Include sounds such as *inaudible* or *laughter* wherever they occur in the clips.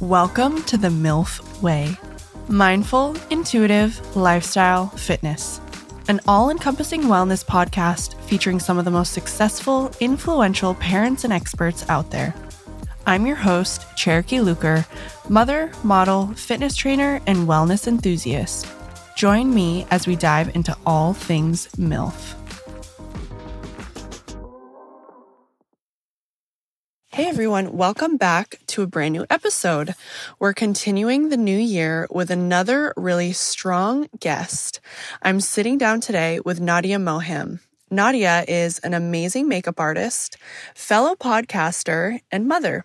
Welcome to the MILF Way mindful, intuitive lifestyle fitness. An all encompassing wellness podcast featuring some of the most successful, influential parents and experts out there. I'm your host, Cherokee Luker, mother, model, fitness trainer, and wellness enthusiast. Join me as we dive into all things MILF. Hey everyone, welcome back to a brand new episode. We're continuing the new year with another really strong guest. I'm sitting down today with Nadia Moham. Nadia is an amazing makeup artist, fellow podcaster, and mother.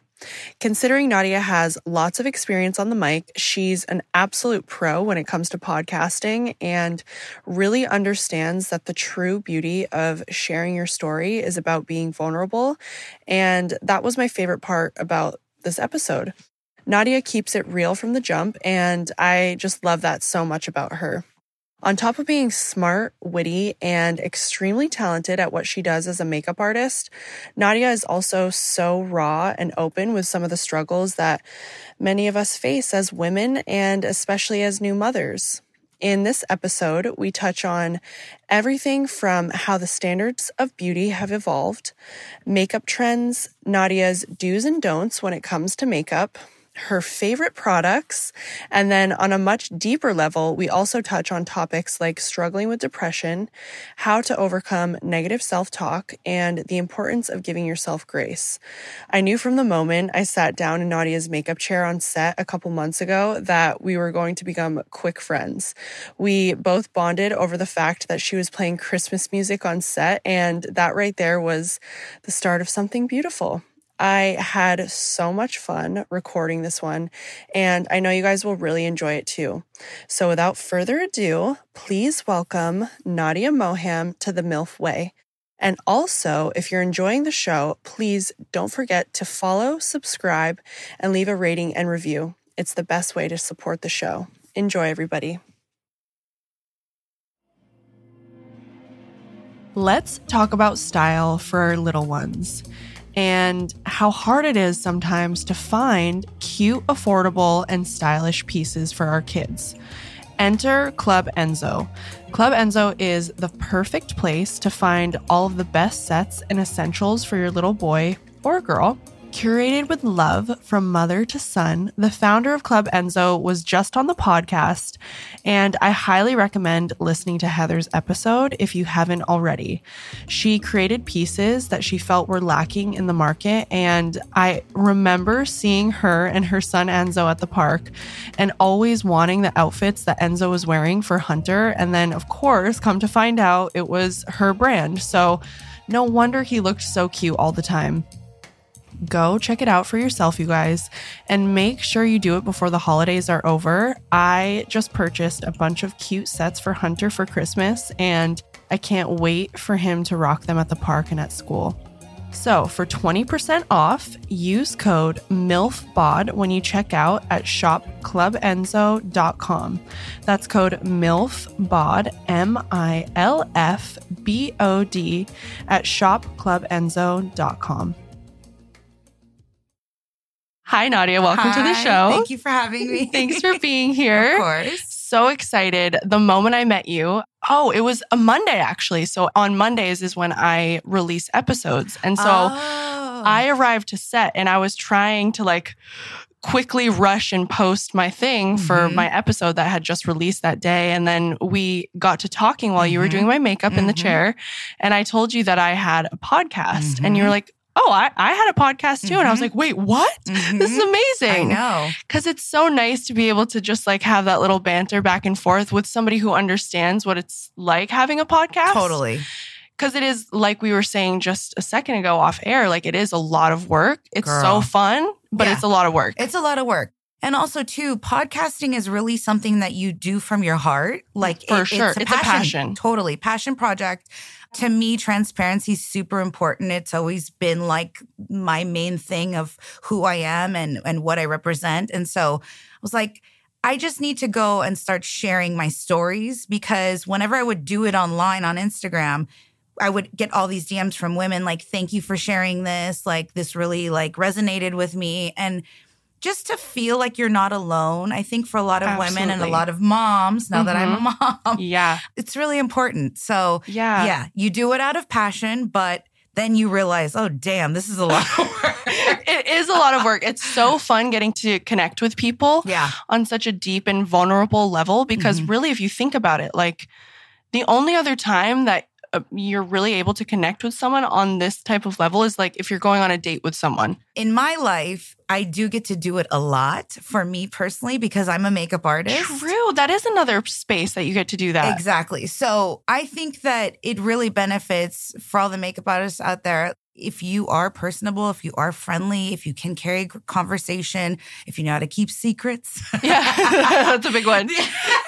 Considering Nadia has lots of experience on the mic, she's an absolute pro when it comes to podcasting and really understands that the true beauty of sharing your story is about being vulnerable. And that was my favorite part about this episode. Nadia keeps it real from the jump, and I just love that so much about her. On top of being smart, witty, and extremely talented at what she does as a makeup artist, Nadia is also so raw and open with some of the struggles that many of us face as women and especially as new mothers. In this episode, we touch on everything from how the standards of beauty have evolved, makeup trends, Nadia's do's and don'ts when it comes to makeup, her favorite products. And then on a much deeper level, we also touch on topics like struggling with depression, how to overcome negative self talk, and the importance of giving yourself grace. I knew from the moment I sat down in Nadia's makeup chair on set a couple months ago that we were going to become quick friends. We both bonded over the fact that she was playing Christmas music on set, and that right there was the start of something beautiful. I had so much fun recording this one, and I know you guys will really enjoy it too. So, without further ado, please welcome Nadia Moham to the MILF Way. And also, if you're enjoying the show, please don't forget to follow, subscribe, and leave a rating and review. It's the best way to support the show. Enjoy, everybody. Let's talk about style for our little ones and how hard it is sometimes to find cute, affordable, and stylish pieces for our kids. Enter Club Enzo. Club Enzo is the perfect place to find all of the best sets and essentials for your little boy or girl Curated with love from mother to son, the founder of Club Enzo was just on the podcast, and I highly recommend listening to Heather's episode if you haven't already. She created pieces that she felt were lacking in the market, and I remember seeing her and her son Enzo at the park and always wanting the outfits that Enzo was wearing for Hunter. And then, of course, come to find out it was her brand. So, no wonder he looked so cute all the time. Go check it out for yourself, you guys, and make sure you do it before the holidays are over. I just purchased a bunch of cute sets for Hunter for Christmas, and I can't wait for him to rock them at the park and at school. So, for 20% off, use code MILFBOD when you check out at shopclubenzo.com. That's code MILFBOD, M I L F B O D, at shopclubenzo.com. Hi, Nadia. Welcome Hi. to the show. Thank you for having me. *laughs* Thanks for being *laughs* here. of course. So excited. The moment I met you, oh, it was a Monday actually. So on Mondays is when I release episodes. And so oh. I arrived to set and I was trying to like quickly rush and post my thing for Mhm. my episode that had just released that day. And then we got to talking while you were Mhm. doing my makeup in the Mhm. chair. And I told you that I had a podcast. And you were Mhm. like, oh, I, I had a podcast too. And I was Mhm. like, wait, what? This is amazing. I know. Because it's so nice to be able to just like have that little banter back and forth with somebody who understands what it's like having a podcast. Totally. Because it is, like we were saying just a second ago off air, like it is a lot of work. It's so fun, but Yeah. it's a lot of work. It's a lot of work. And also, too, podcasting is really something that you do from your heart. Like, For it- sure. It's a passion. Totally. Passion project. To me, transparency is super important. It's always been like my main thing of who I am and, and what I represent. And so I was like, I just need to go and start sharing my stories because whenever I would do it online on Instagram, I would get all these DMs from women like, thank you for sharing this. Like, this really like resonated with me. And just to feel like you're not alone, I think for a lot of women and a lot of moms, now that I'm a mom, Yeah. *laughs* it's really important. So, Yeah. yeah, you do it out of passion, but then you realize, oh, damn, this is a lot of work. *laughs* It is a lot of work. It's so fun getting to connect with people yeah. on such a deep and vulnerable level because Mhm. really if you think about it, like the only other time that Uh, you're really able to connect with someone on this type of level is like if you're going on a date with someone. In my life, I do get to do it a lot for me personally because I'm a makeup artist. True. That is another space that you get to do that. Exactly. So I think that it really benefits for all the makeup artists out there. If you are personable, if you are friendly, if you can carry conversation, if you know how to keep secrets. Yeah. *laughs* That's a big one.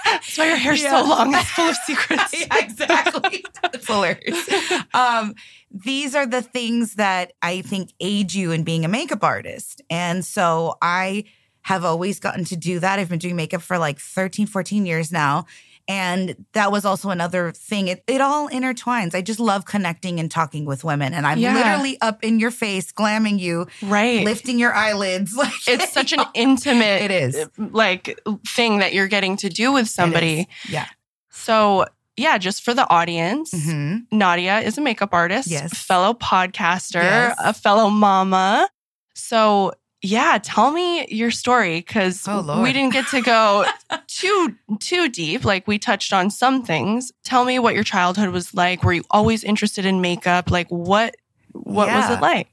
That's why your hair's Yeah. so long. It's full of *laughs* secrets. yeah, exactly. That's hilarious. Um, these are the things that I think aid you in being a makeup artist. And so I have always gotten to do that. I've been doing makeup for like 13, 14 years now. And that was also another thing. It, it all intertwines. I just love connecting and talking with women. And I'm Yeah. literally up in your face, glamming you, Right. lifting your eyelids. *laughs* Like it's such an intimate It is. like thing that you're getting to do with somebody. Yeah. So, yeah, just for the audience, Mhm. Nadia is a makeup artist, Yes. fellow podcaster, Yes. a fellow mama. So, yeah, tell me your story because Oh, we didn't get to go *laughs* too too deep. Like we touched on some things. Tell me what your childhood was like. Were you always interested in makeup? Like what what was it like?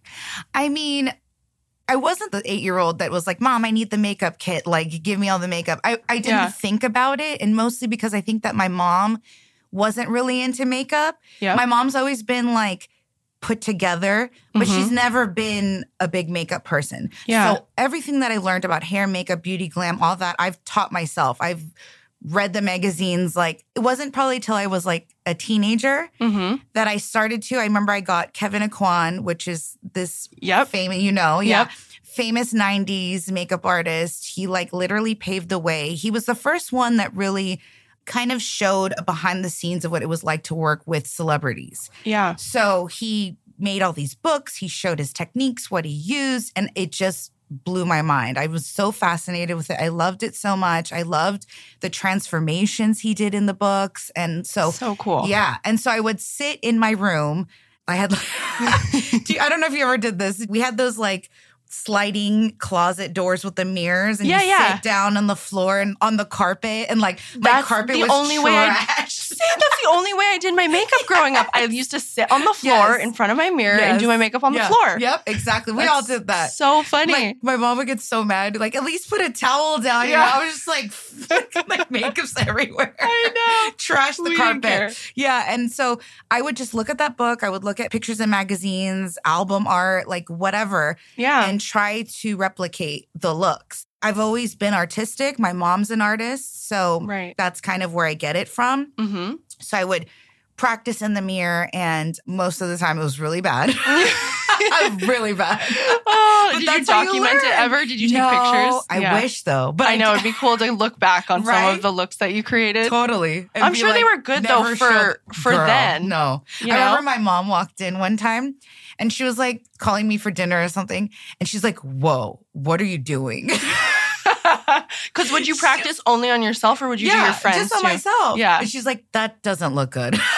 I mean, I wasn't the eight year old that was like, Mom, I need the makeup kit. Like, give me all the makeup. I, I didn't Yeah. think about it. And mostly because I think that my mom wasn't really into makeup. Yeah. My mom's always been like put together, but Mhm. she's never been a big makeup person. Yeah. So everything that I learned about hair, makeup, beauty, glam, all that, I've taught myself. I've read the magazines. Like, it wasn't probably till I was like a teenager mm-hmm. that I started to. I remember I got Kevyn Aucoin, which is this Yep. famous, you know, yeah. Yep. Famous 90s makeup artist. He like literally paved the way. He was the first one that really kind of showed behind the scenes of what it was like to work with celebrities. Yeah. So he made all these books, he showed his techniques, what he used, and it just blew my mind. I was so fascinated with it. I loved it so much. I loved the transformations he did in the books. And so So cool. yeah. And so I would sit in my room. I had, *laughs* I don't know if you ever did this. We had those like sliding closet doors with the mirrors and Yeah, you yeah. sit down on the floor and on the carpet and like my That's carpet the was only way I- trash. *laughs* See, that's the only way I did my makeup growing up. I used to sit on the floor Yes. in front of my mirror and do my makeup on the floor. Yep, exactly. We That's all did that. So funny. Like, my mom would get so mad. Like, at least put a towel down. You Yeah. know, I was just like, *laughs* like makeup's everywhere. I know. *laughs* Trash the We carpet. Yeah. And so I would just look at that book. I would look at pictures in magazines, album art, like whatever, yeah. and try to replicate the looks. I've always been artistic. My mom's an artist. So right. that's kind of where I get it from. Mm-hmm. So I would practice in the mirror, and most of the time it was really bad. *laughs* *laughs* really bad. Oh, did you how you document it ever? Did you take No, pictures? I Yeah. wish though, but I know it'd be cool to look back on some of the looks that you created. totally. And I'm sure they were good, though, for- for Girl, then. No, You I remember my mom walked in one time, and she was like calling me for dinner or something, and she's like, "Whoa, what are you doing?" *laughs* Because would you practice only on yourself or would you do your friends just on too? myself. Yeah. and she's like, "That doesn't look good." *laughs*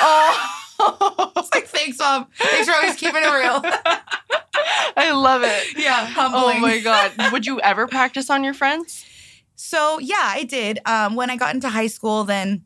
Oh, it's like, "Thanks, mom. Thanks for always keeping it real." *laughs* I love it. yeah, humbling. Oh my god! Would you ever practice on your friends? So yeah, I did. Um, when I got into high school, then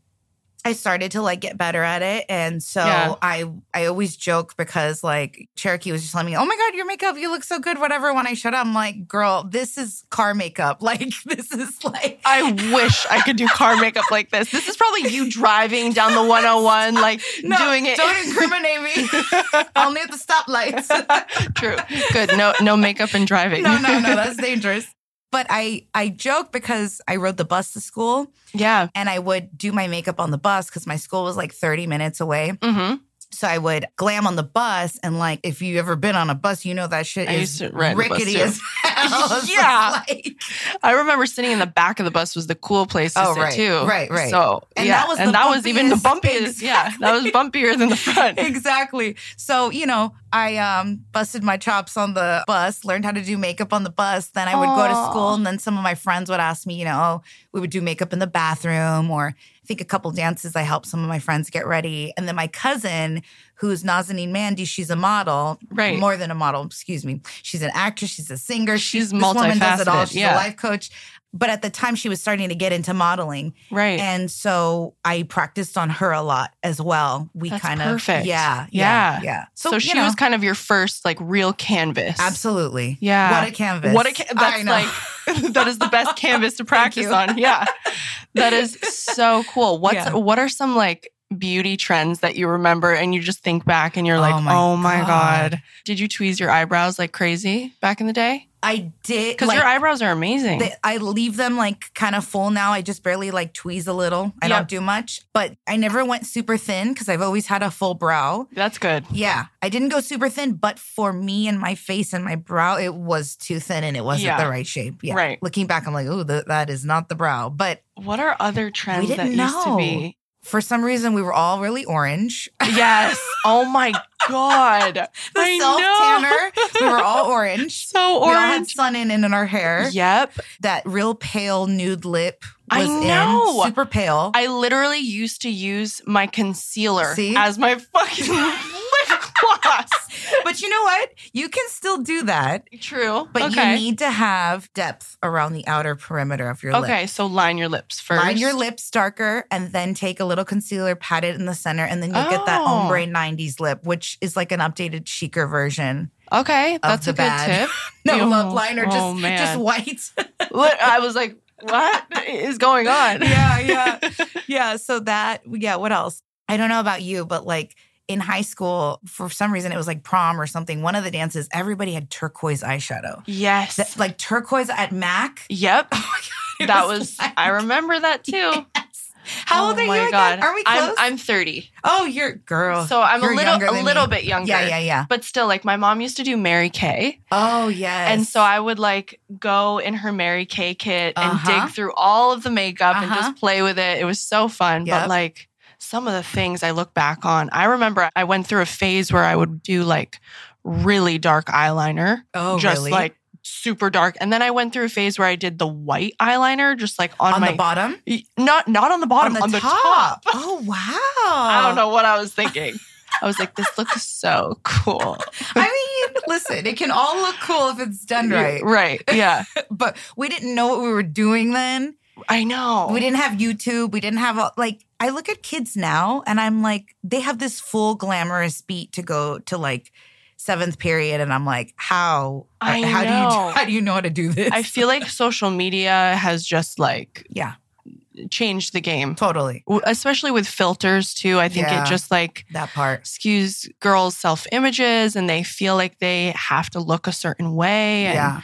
I started to like get better at it, and so Yeah. I I always joke because like Cherokee was just telling me, "Oh my god, your makeup, you look so good." Whatever. When I showed up, I'm like, "Girl, this is car makeup. *laughs* Like this is like." I wish I could do car makeup like this. This is probably you driving down the 101, like *laughs* No, doing it. Don't incriminate me. *laughs* Only at the stoplights. True. Good. No, no makeup and driving. no, no, no. That's dangerous. But I I joke because I rode the bus to school yeah. and I would do my makeup on the bus because my school was like 30 minutes away. Mm-hmm. So I would glam on the bus, and like if you ever been on a bus, you know that shit I is used to ride the bus rickety as *laughs* hell *laughs* Yeah. like? I remember sitting in the back of the bus was the cool place to Oh, sit right, too. right, right. So And yeah, that was and that was even the bumpiest- bumpiest. Yeah, that was bumpier than the front. *laughs* exactly. So, you know, I um busted my chops on the bus, learned how to do makeup on the bus. Then I would go to school and then some of my friends would ask me, you know, oh, we would do makeup in the bathroom or I think a couple dances I helped some of my friends get ready. And then my cousin, who's Nazanin Mandi, she's a model. Right. More than a model, excuse me. She's an actress, she's a singer. She's this woman does it all. She's yeah. a life coach. But at the time she was starting to get into modeling. Right. And so I practiced on her a lot as well. We That's kind perfect. of yeah, Yeah. yeah, yeah. so you she know, was kind of your first like real canvas. absolutely Yeah. What a canvas! What a ca- I that's know. like *laughs* that is the best canvas to practice on. Yeah. That is so cool. What's Yeah. what are some like beauty trends that you remember and you just think back and you're like, Oh "Oh my my, god. God. Did you tweeze your eyebrows like crazy back in the day?" I did Cuz like, your eyebrows are amazing. they- I leave them like kind of full now. I just barely like tweeze a little. I Yep. don't do much, but I never went super thin because I've always had a full brow. That's good. Yeah, I didn't go super thin, but for me and my face and my brow, it was too thin and it wasn't Yeah. the right shape. Yeah. Right. Looking back, I'm like, oh, th- that is not the brow. But What are other trends that didn't used to be? For some reason, we were all really orange. Yes. oh my god. *laughs* the I self know. tanner. We were all orange. *laughs* So orange. We all had orange. sun in, in our hair. Yep. That real pale nude lip I know. in, super pale. I literally used to use my concealer See? as my fucking *laughs* but you know what? You can still do that, True. but okay. you need to have depth around the outer perimeter of your lip. Okay, so line your lips first. Line your lips darker and then take a little concealer, pat it in the center, and then you'll get that Oh. ombre 90s lip, which is like an updated, chicer version. Okay, that's a good bad. tip. *laughs* No Oh, lip liner, just, oh, just white. *laughs* What- I was like, what is going on? *laughs* yeah, yeah. Yeah. So that, yeah, what else? I don't know about you, but like in high school, for some reason, it was like prom or something. One of the dances, everybody had turquoise eyeshadow. yes. That, like turquoise at MAC. yep. *laughs* Oh my God. That was, like- I remember that *laughs* too. Yes. How Oh old are you again? God. Are we close? I'm, I'm 30. oh, you're girl. So I'm a little a little me. bit younger. Yeah, yeah, yeah. But still, like my mom used to do Mary Kay. Oh, yes. And so I would like go in her Mary Kay kit and Uh-huh. dig through all of the makeup and Uh-huh. just play with it. It was so fun. Yep. But like some of the things I look back on, I remember I went through a phase where I would do like really dark eyeliner, oh, just really? like super dark. And then I went through a phase where I did the white eyeliner, just like on, on my the bottom? not not on the bottom, on the, top. *laughs* Oh, wow. I don't know what I was thinking. I was like, this looks so cool. *laughs* I mean, listen, it can all look cool if it's done right. Right. Yeah. *laughs* But we didn't know what we were doing then. I know. We didn't have YouTube. We didn't have, like, I look at kids now and I'm like, they have this full glamorous beat to go to like seventh period. And I'm like, how? I how do know. you *laughs* how do you know how to do this? I feel like social media has just like yeah, changed the game, totally. Especially with filters too. I think Yeah. it just like That part. skews girls' self images and they feel like they have to look a certain way. And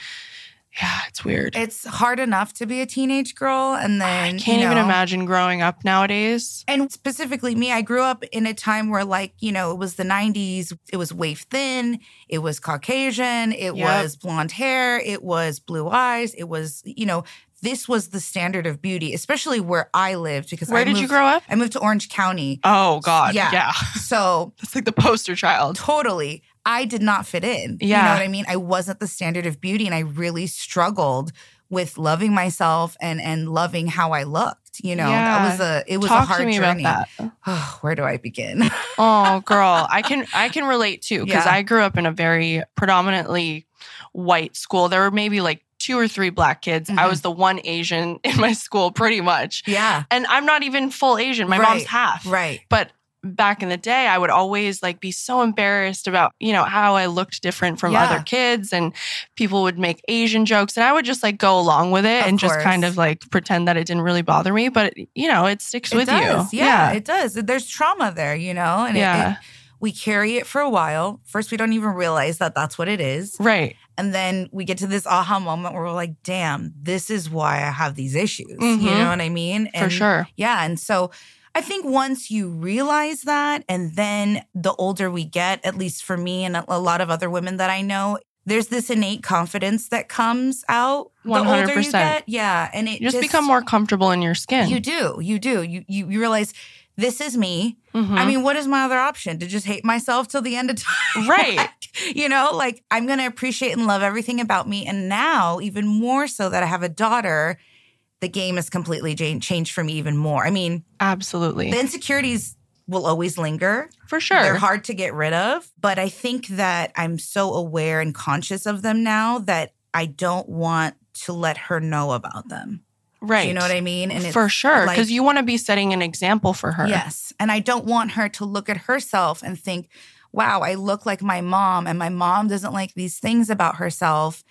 yeah. it's weird. It's hard enough to be a teenage girl. And then I can't you even imagine growing up nowadays. And specifically me, I grew up in a time where, like, you know, it was the 90s. It was waif thin. It was Caucasian. It Yep. was blonde hair. It was blue eyes. It was, you know, this was the standard of beauty, especially where I lived. Because Where I did you grow up? I moved to Orange County. Oh God, Yeah. yeah. So *laughs* It's like the poster child. totally, I did not fit in. You Yeah. know what I mean? I wasn't the standard of beauty. And I really struggled with loving myself and and loving how I looked. You know, Yeah. that was a it was Talk a hard journey. that. *sighs* where do I begin? *laughs* Oh, girl, I can I can relate too because Yeah. I grew up in a very predominantly white school. There were maybe like two or three black kids. I Mhm. was the one Asian *laughs* in my school, pretty much. yeah. And I'm not even full Asian. My Right, mom's half. Right. But back in the day, I would always like be so embarrassed about, you know, how I looked different from Yeah. other kids and people would make Asian jokes and I would just like go along with it Of and just kind of like pretend that it didn't really bother me, but you know, it sticks with does. you. Yeah, it does. There's trauma there, you know, and Yeah. it- we carry it for a while. First, we don't even realize that that's what it is, Right. and then we get to this aha moment where we're like, "Damn, this is why I have these issues." Mhm. You know what I mean? For sure. Yeah, and so. I think once you realize that, and then the older we get, at least for me and a lot of other women that I know, there's this innate confidence that comes out the older you 100%. get. Yeah. And it You just, become more comfortable in your skin. You do. You do. You, you, you realize this is me. Mhm. I mean, what is my other option? To just hate myself till the end of *laughs* time? Right. you know, like I'm going to appreciate and love everything about me. And now, even more so that I have a daughter, the game has completely changed for me even more. I mean, Absolutely. the insecurities will always linger. For sure. They're hard to get rid of. But I think that I'm so aware and conscious of them now that I don't want to let her know about them. Right. You know what I mean? And For sure. like- Because you want to be setting an example for her. Yes. And I don't want her to look at herself and think, wow, I look like my mom and my mom doesn't like these things about herself.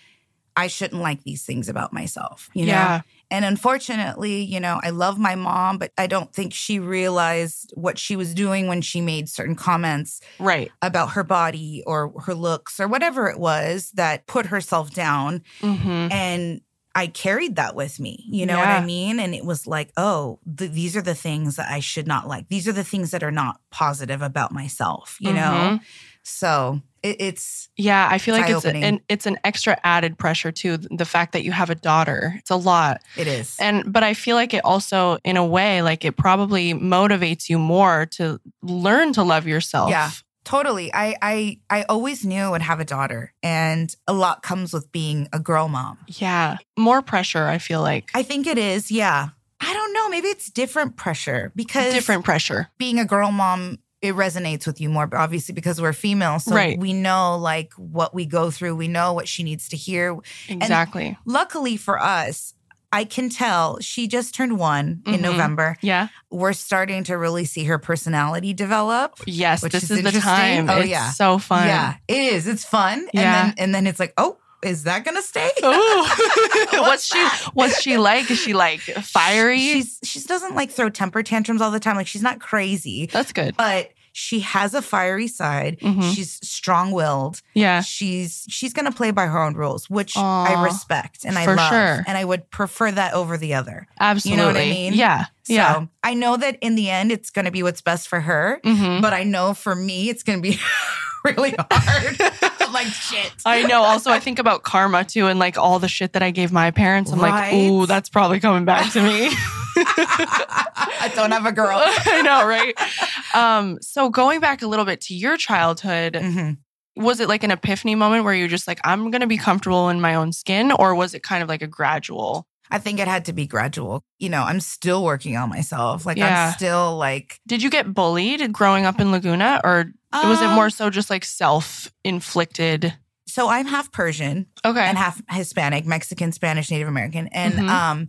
I shouldn't like these things about myself, you know? Yeah. And unfortunately, you know, I love my mom, but I don't think she realized what she was doing when she made certain comments Right. about her body or her looks or whatever it was that put herself down. hmm And I carried that with me. You know what I mean? And it was like, oh, th- these are the things that I should not like. These are the things that are not positive about myself, you know? So it, it's, Yeah, I feel like it's an it's an extra added pressure too. The fact that you have a daughter, it's a lot. it is. And but I feel like it also, in a way, like it probably motivates you more to learn to love yourself. Yeah. Totally. I, I I always knew I would have a daughter, and a lot comes with being a girl mom. Yeah. More pressure. I feel like I think it is. Yeah. I don't know. Maybe it's different pressure because different pressure. being a girl mom, it resonates with you more, but obviously because we're female. So Right. we know like what we go through. We know what she needs to hear. Exactly. Luckily for us, I can tell she just turned one in Mhm. November. yeah. We're starting to really see her personality develop. Yes. Which this is is, the time. Oh, it's yeah. so fun. Yeah, it is. It's fun. Yeah. And then and then it's like, oh, is that gonna stay? *laughs* *laughs* What's What's she what's she like? Is she like fiery? She's she doesn't like throw temper tantrums all the time. Like she's not crazy, That's good. but she has a fiery side. Mhm. She's strong willed. Yeah. She's she's gonna play by her own rules, which Aw. I respect and I For love. sure. And I would prefer that over the other. Absolutely. You know what I mean? Yeah. So Yeah. I know that in the end it's gonna be what's best for her. Mhm. But I know for me it's gonna be *laughs* really hard. Like shit. I know. Also, I think about karma too, and like all the shit that I gave my parents. I'm Right? like, ooh, that's probably coming back to me. *laughs* I don't have a girl. *laughs* I know, right? Um, so going back a little bit to your childhood, Mhm. was it like an epiphany moment where you're just like, I'm gonna be comfortable in my own skin, or was it kind of like a gradual? I think it had to be gradual. You know, I'm still working on myself. Like Yeah. I'm still like Did you get bullied growing up in Laguna, or was it Um, more so just like self inflicted? so I'm half Persian Okay. and half Hispanic, Mexican, Spanish, Native American. And Mhm. um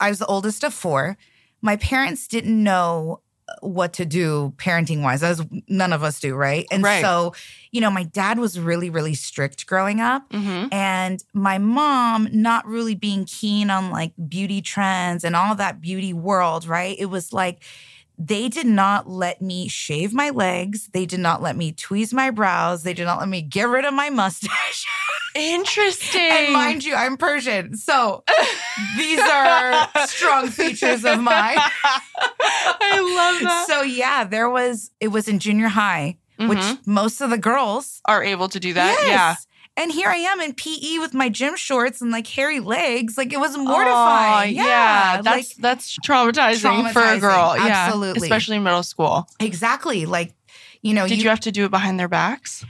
I was the oldest of four. My parents didn't know what to do parenting wise. As none of us do, right? And Right. so, you know, my dad was really, really strict growing up. hmm And my mom, not really being keen on like beauty trends and all that beauty world, right? It was like they did not let me shave my legs. They did not let me tweeze my brows. They did not let me get rid of my mustache. *laughs* Interesting. and mind you, I'm Persian. So these are strong features of mine. *laughs* I love that. So yeah, there was, it was in junior high, which Mhm. most of the girls are able to do that. Yes. Yeah. And here I am in PE with my gym shorts and like hairy legs. Like it was mortifying. yeah. that's like that's traumatizing, for a Traumatizing, girl. Yeah, absolutely. especially in middle school. exactly. Like, you know, Did you, have to do it behind their backs?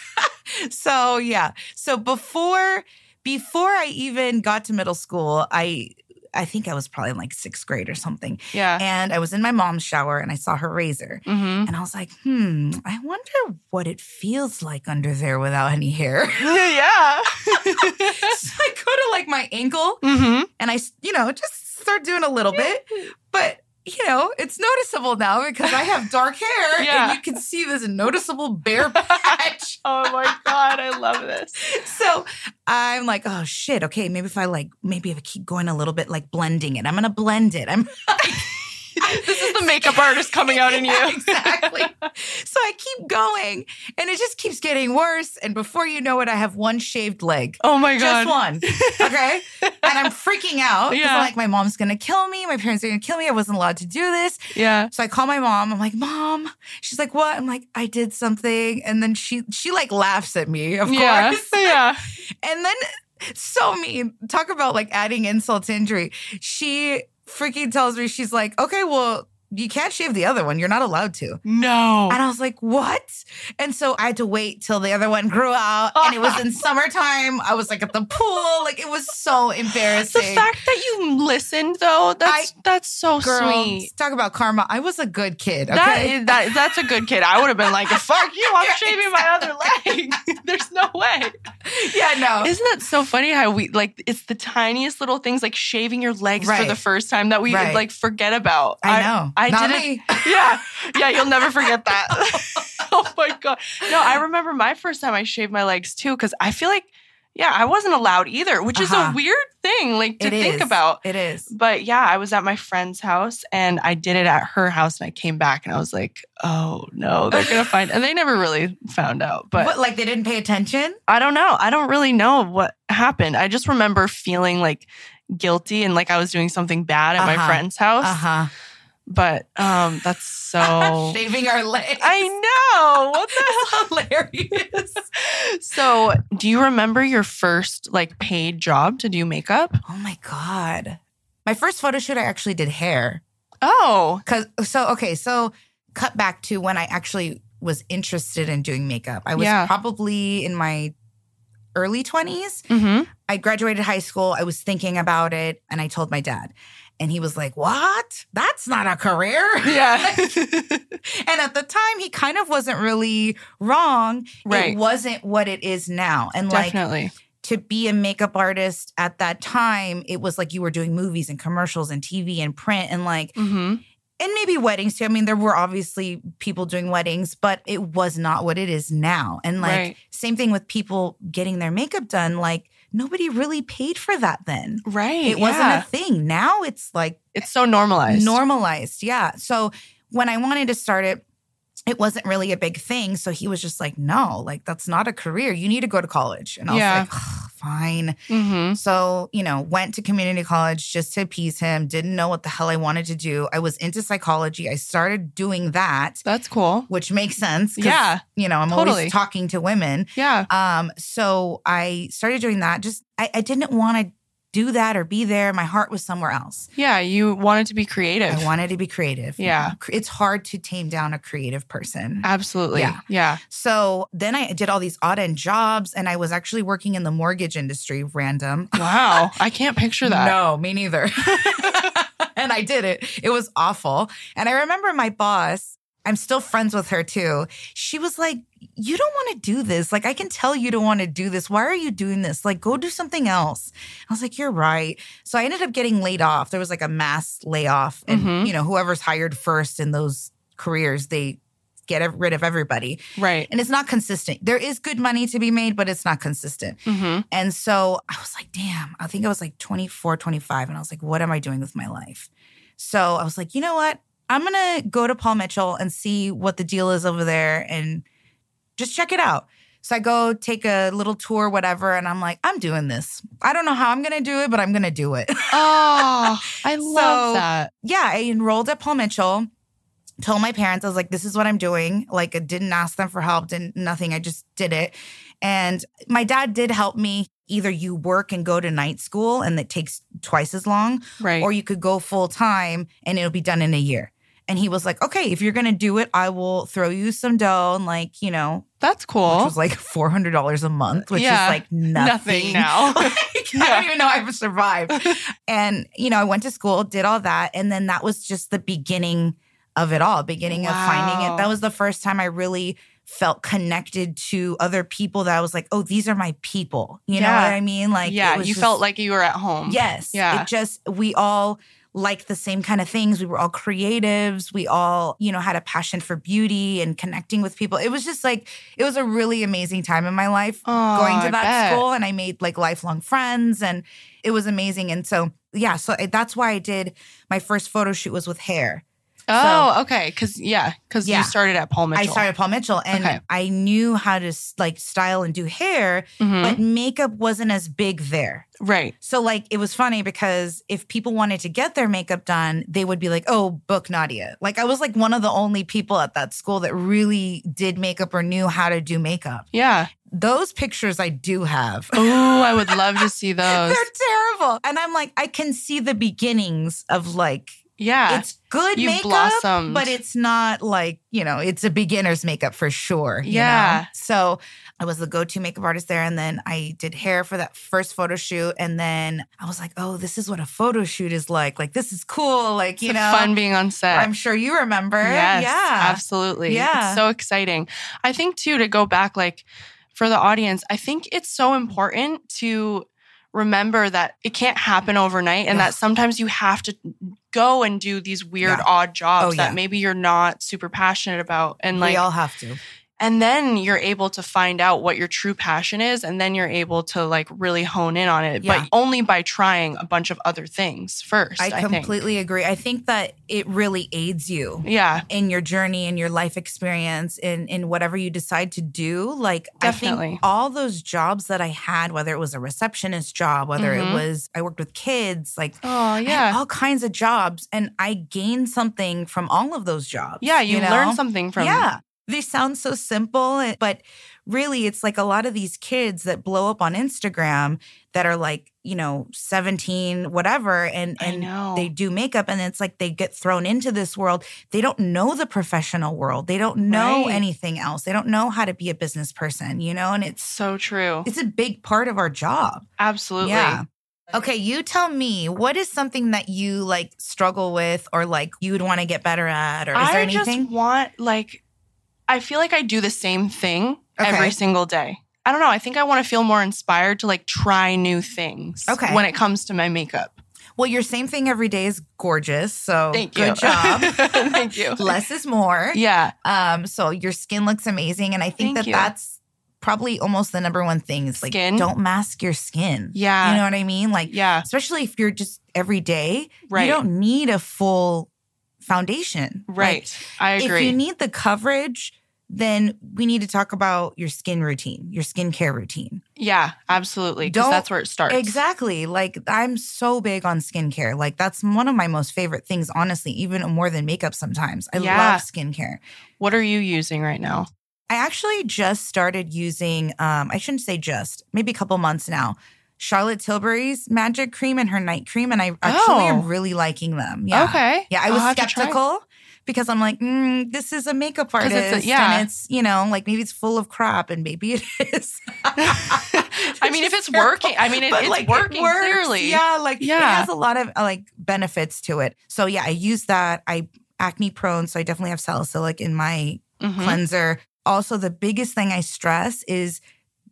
*laughs* so yeah. So before before I even got to middle school, I I think I was probably in like sixth grade or something. Yeah. And I was in my mom's shower and I saw her razor. hmm And I was like, hmm, I wonder what it feels like under there without any hair. *laughs* yeah. *laughs* so I go to like my ankle hmm and I, you know, just start doing a little bit. But, you know, it's noticeable now because I have dark hair Yeah. and you can see this noticeable bare *laughs* patch. Oh my god, I love this. so I'm like, oh shit, okay, maybe if I like, maybe if I keep going a little bit, like blending it, I'm gonna blend it. I'm *laughs* This is the makeup artist coming out in *laughs* you. Yeah, exactly. So I keep going and it just keeps getting worse. And before you know it, I have one shaved leg. Oh my god. Just one. Okay. *laughs* and I'm freaking out. Yeah. Like my mom's gonna kill me. My parents are gonna kill me. I wasn't allowed to do this. Yeah. So I call my mom. I'm like, Mom. She's like, What? I'm like, I did something. And then she she like laughs at me, of Yeah. course. *laughs* Yeah. And then so mean. Talk about like adding insult to injury. She freaking tells me, she's like, okay, well, you can't shave the other one. You're not allowed to. No. And I was like, what? And so I had to wait till the other one grew out. And it was in *laughs* summertime. I was like at the pool. Like it was so embarrassing. The fact that you listened though, that's that's so Girl, sweet. talk about karma. I was a good kid. Okay. That is that that's a good kid. I would have been like, fuck you, I'm *laughs* shaving my other leg. *laughs* There's no way. yeah, no. Isn't that so funny how we like it's the tiniest little things like shaving your legs for the first time that we Right. like forget about. I know. I, Not did me. *laughs* Yeah. Yeah, you'll never forget that. *laughs* oh my god. No, I remember my first time I shaved my legs too cuz I feel like yeah, I wasn't allowed either, which is a Uh-huh. weird thing like to It think is. about. It is. But yeah, I was at my friend's house and I did it at her house and I came back and I was like, "Oh no, they're going to find." And they never really found out. But What, like they didn't pay attention? I don't know. I don't really know what happened. I just remember feeling like guilty and like I was doing something bad at my Uh-huh. friend's house. Uh-huh. But um that's so *laughs* Shaving our legs. I know. What the hell? hilarious. *laughs* So, do you remember your first like paid job to do makeup? Oh my God. My first photo shoot, I actually did hair. Oh, Cause so okay, so cut back to when I actually was interested in doing makeup. I was Yeah. probably in my early 20s. mm-hmm. I graduated high school. I was thinking about it and I told my dad. And he was like, What? That's not a career. *laughs* yeah, *laughs* and at the time, he kind of wasn't really wrong. Right. It wasn't what it is now. And like to be a makeup artist at that time, it was like you were doing movies and commercials and TV and print and like, Mm-hmm. and maybe weddings too. I mean, there were obviously people doing weddings, but it was not what it is now. And like, Right. same thing with people getting their makeup done. Like, nobody really paid for that then. Right. It wasn't a thing. Now it's like It's so normalized. normalized. Yeah. So when I wanted to start it, it wasn't really a big thing. So he was just like, no, like that's not a career. You need to go to college. And I Yeah. was like, "Ugh, fine. mm-hmm. So, you know, went to community college just to appease him, didn't know what the hell I wanted to do. I was into psychology. I started doing that, That's cool. which makes sense. Yeah. You know, I'm Totally. always talking to women. Yeah. Um, so I started doing that. Just I, I didn't want to do that or be there. My heart was somewhere else. Yeah. You wanted to be creative. I wanted to be creative. Yeah. It's hard to tame down a creative person. Absolutely. Yeah. Yeah. So then I did all these odd end jobs and I was actually working in the mortgage industry, random. Wow. *laughs* I can't picture that. No, me neither. *laughs* and I did it. It was awful. And I remember my boss, I'm still friends with her too. She was like, You don't want to do this. Like, I can tell you don't want to do this. Why are you doing this? Like, go do something else. I was like, You're right. So I ended up getting laid off. There was like a mass layoff. And, Mhm. you know, whoever's hired first in those careers, they get rid of everybody. Right. And it's not consistent. There is good money to be made, but it's not consistent. Mm-hmm. And so I was like, damn, I think I was like 24, 25. And I was like, what am I doing with my life? So I was like, you know what? I'm going to go to Paul Mitchell and see what the deal is over there and just check it out. So I go take a little tour, whatever. And I'm like, I'm doing this. I don't know how I'm going to do it, but I'm going to do it. Oh, I *laughs* love So- that. yeah, I enrolled at Paul Mitchell. Told my parents, I was like, this is what I'm doing. Like, I didn't ask them for help, didn't nothing. I just did it. And my dad did help me. Either you work and go to night school and it takes twice as long, Right. or you could go full time and it'll be done in a year. And he was like, okay, if you're going to do it, I will throw you some dough and like, you know, That's cool. which was like $400 a month, which Yeah. is like nothing, Nothing now. *laughs* like, I don't even know I've survived. *laughs* and, you know, I went to school, did all that. And then that was just the beginning of it all, beginning of finding it. That was the first time I really felt connected to other people that I was like, oh, these are my people. You know what I mean? Like, yeah, it was you just- felt like you were at home. Yes. Yeah. It just, we all liked the same kind of things. We were all creatives. We all, you know, had a passion for beauty and connecting with people. It was just like, it was a really amazing time in my life Oh, going to that school. And I made like lifelong friends and it was amazing. And so, yeah, so eh, that's why I did my first photo shoot was with hair. Oh, okay. Because yeah, because Yeah. you started at Paul Mitchell. I started at Paul Mitchell and Okay. I knew how to like style and do hair, Mhm. but makeup wasn't as big there. right. So like it was funny because if people wanted to get their makeup done, they would be like, "Oh, book Nadia." Like I was like one of the only people at that school that really did makeup or knew how to do makeup. Yeah. Those pictures I do have. Oh, I would love to see *laughs* those. They're terrible. And I'm like, I can see the beginnings of like Yeah. it's good You've makeup, blossomed. but it's not like, you know, it's a beginner's makeup for sure. you Yeah. know? So I was the go-to makeup artist there. And then I did hair for that first photo shoot. And then I was like, oh, this is what a photo shoot is like. Like, this is cool. Like, you It's know, fun being on set. I'm sure you remember. Yes, yeah. absolutely. Yeah. It's so exciting. I think too to go back like for the audience, I think it's so important to remember that it can't happen overnight and that sometimes you have to go and do these weird Yeah. odd jobs Oh, yeah. that maybe you're not super passionate about and like we all have to. And then you're able to find out what your true passion is and then you're able to like really hone in on it Yeah. but only by trying a bunch of other things first I i, think completely agree. I think that it really aids you. yeah in your journey in your life experience in in whatever you decide to do like i Definitely. think all those jobs that i had whether it was a receptionist job whether Mhm. it was i worked with kids like oh yeah all kinds of jobs and i gained something from all of those jobs yeah you, know? learn something from yeah they sound so simple eh, but really it's like a lot of these kids that blow up on instagram that are like you know 17 whatever and and they do makeup and it's like they get thrown into this world. They don't know the professional world. They don't know Right. anything else. They don't know how to be a business person you know and it's so true. it's a big part of our job. Absolutely. Yeah. Okay you tell me what is something that you like struggle with or like you would want to get better at or is i there anything? just want like i feel like i do the same thing Okay. every single day i don't know i think i want to feel more inspired to like try new things Okay. when it comes to my makeup well your same thing every day is gorgeous so thank you good *laughs* job thank you less is more yeah Um, so your skin looks amazing, and I think Thank that you. that's probably almost the number one thing is like Skin? don't mask your skin. yeah You know what I mean? Like yeah especially if you're just every day, right you don't need a full foundation. right Like, i agree. if you need the coverage, then we need to talk about your skin routine, your skincare routine. yeah absolutely because that's where it starts Exactly. Like I'm so big on skincare. Like that's one of my most favorite things, honestly, even more than makeup sometimes. I Yeah. love skincare. what are you using right now I actually just started using, um, I shouldn't say just, maybe a couple months now, Charlotte Tilbury's magic cream and her night cream. And I actually Oh. am really liking them. Yeah. okay Yeah. I was have to try. skeptical because I'm like, mm, this is a makeup artist. it's a- yeah. And it's, you know, like maybe it's full of crap and maybe it is. *laughs* I mean, if it's *laughs* working, I mean, it, it's like, it working works. clearly. Yeah, like yeah, it has a lot of like benefits to it. So yeah, I use that. I acne prone, so I definitely have salicylic in my Mhm. cleanser. Also, the biggest thing I stress is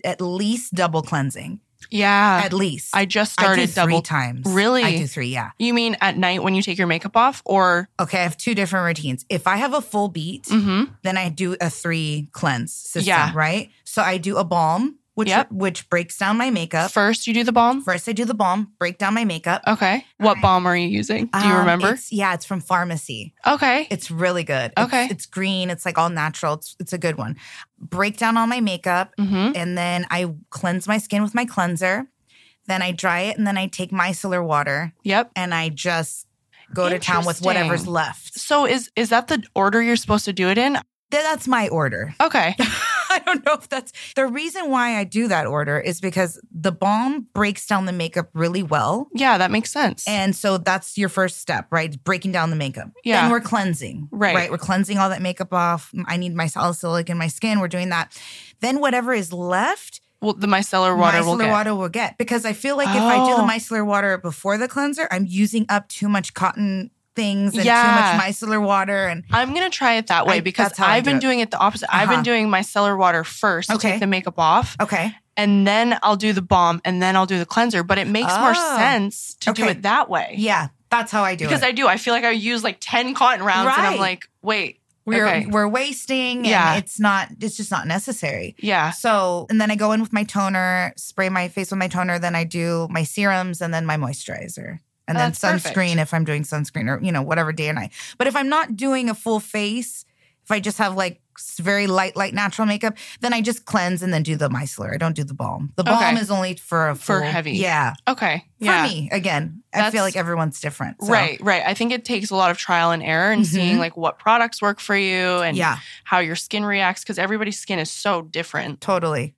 at least double cleansing. Yeah. At least I just I do started three double. times. Really? I do three. Yeah. You mean at night when you take your makeup off, or? Okay, I have two different routines. If I have a full beat, Mm-hmm. then I do a three cleanse system. Yeah. Right. So I do a balm, which Yep. which breaks down my makeup. First, you do the balm. First, I do the balm, break down my makeup. Okay. What balm are you using? Do you Um, remember? It's, yeah, it's from Farmacy. Okay. It's really good. Okay. It's, green. It's like all natural. It's, it's a good one. Break down all my makeup Mm-hmm. and then I cleanse my skin with my cleanser. Then I dry it and then I take micellar water Yep. and I just go to town with whatever's left. So is is that the order you're supposed to do it in? Th- That's my order. Okay. *laughs* I don't know if that's the reason why I do that order is because the balm breaks down the makeup really well. Yeah, that makes sense. And so that's your first step, right? Breaking down the makeup. Yeah. Then we're cleansing. Right. Right. We're cleansing all that makeup off. I need my salicylic in my skin. We're doing that. Then whatever is left, well, the micellar water micellar will get. water will get. Because I feel like if I do the Oh. micellar water before the cleanser, I'm using up too much cotton things and Yeah. too much micellar water. And I'm gonna try it that way I- because I've do been it. doing it the opposite. I've been Uh-huh. doing micellar water first to Okay. take the makeup off, okay. and then I'll do the balm, and then I'll do the cleanser. But it makes more Oh. sense to do it that way. Yeah. That's how I do because it. Because I do. I feel like I use like ten cotton rounds, and I'm like, wait, we're okay. we're wasting and Yeah. it's not it's just not necessary. yeah, So, and then I go in with my toner, spray my face with my toner, then I do my serums and then my moisturizer. And Oh, then that's perfect. sunscreen if I'm doing sunscreen or you know whatever day and night. But if I'm not doing a full face, if I just have like very light, light natural makeup, then I just cleanse and then do the micellar. I don't do the balm. The balm Okay. is only for a For heavy. Yeah, Okay. Yeah. for me again. I feel like everyone's different. so- Right, right. I think it takes a lot of trial and error and Mhm. seeing like what products work for you and Yeah, how your skin reacts because everybody's skin is so different. totally.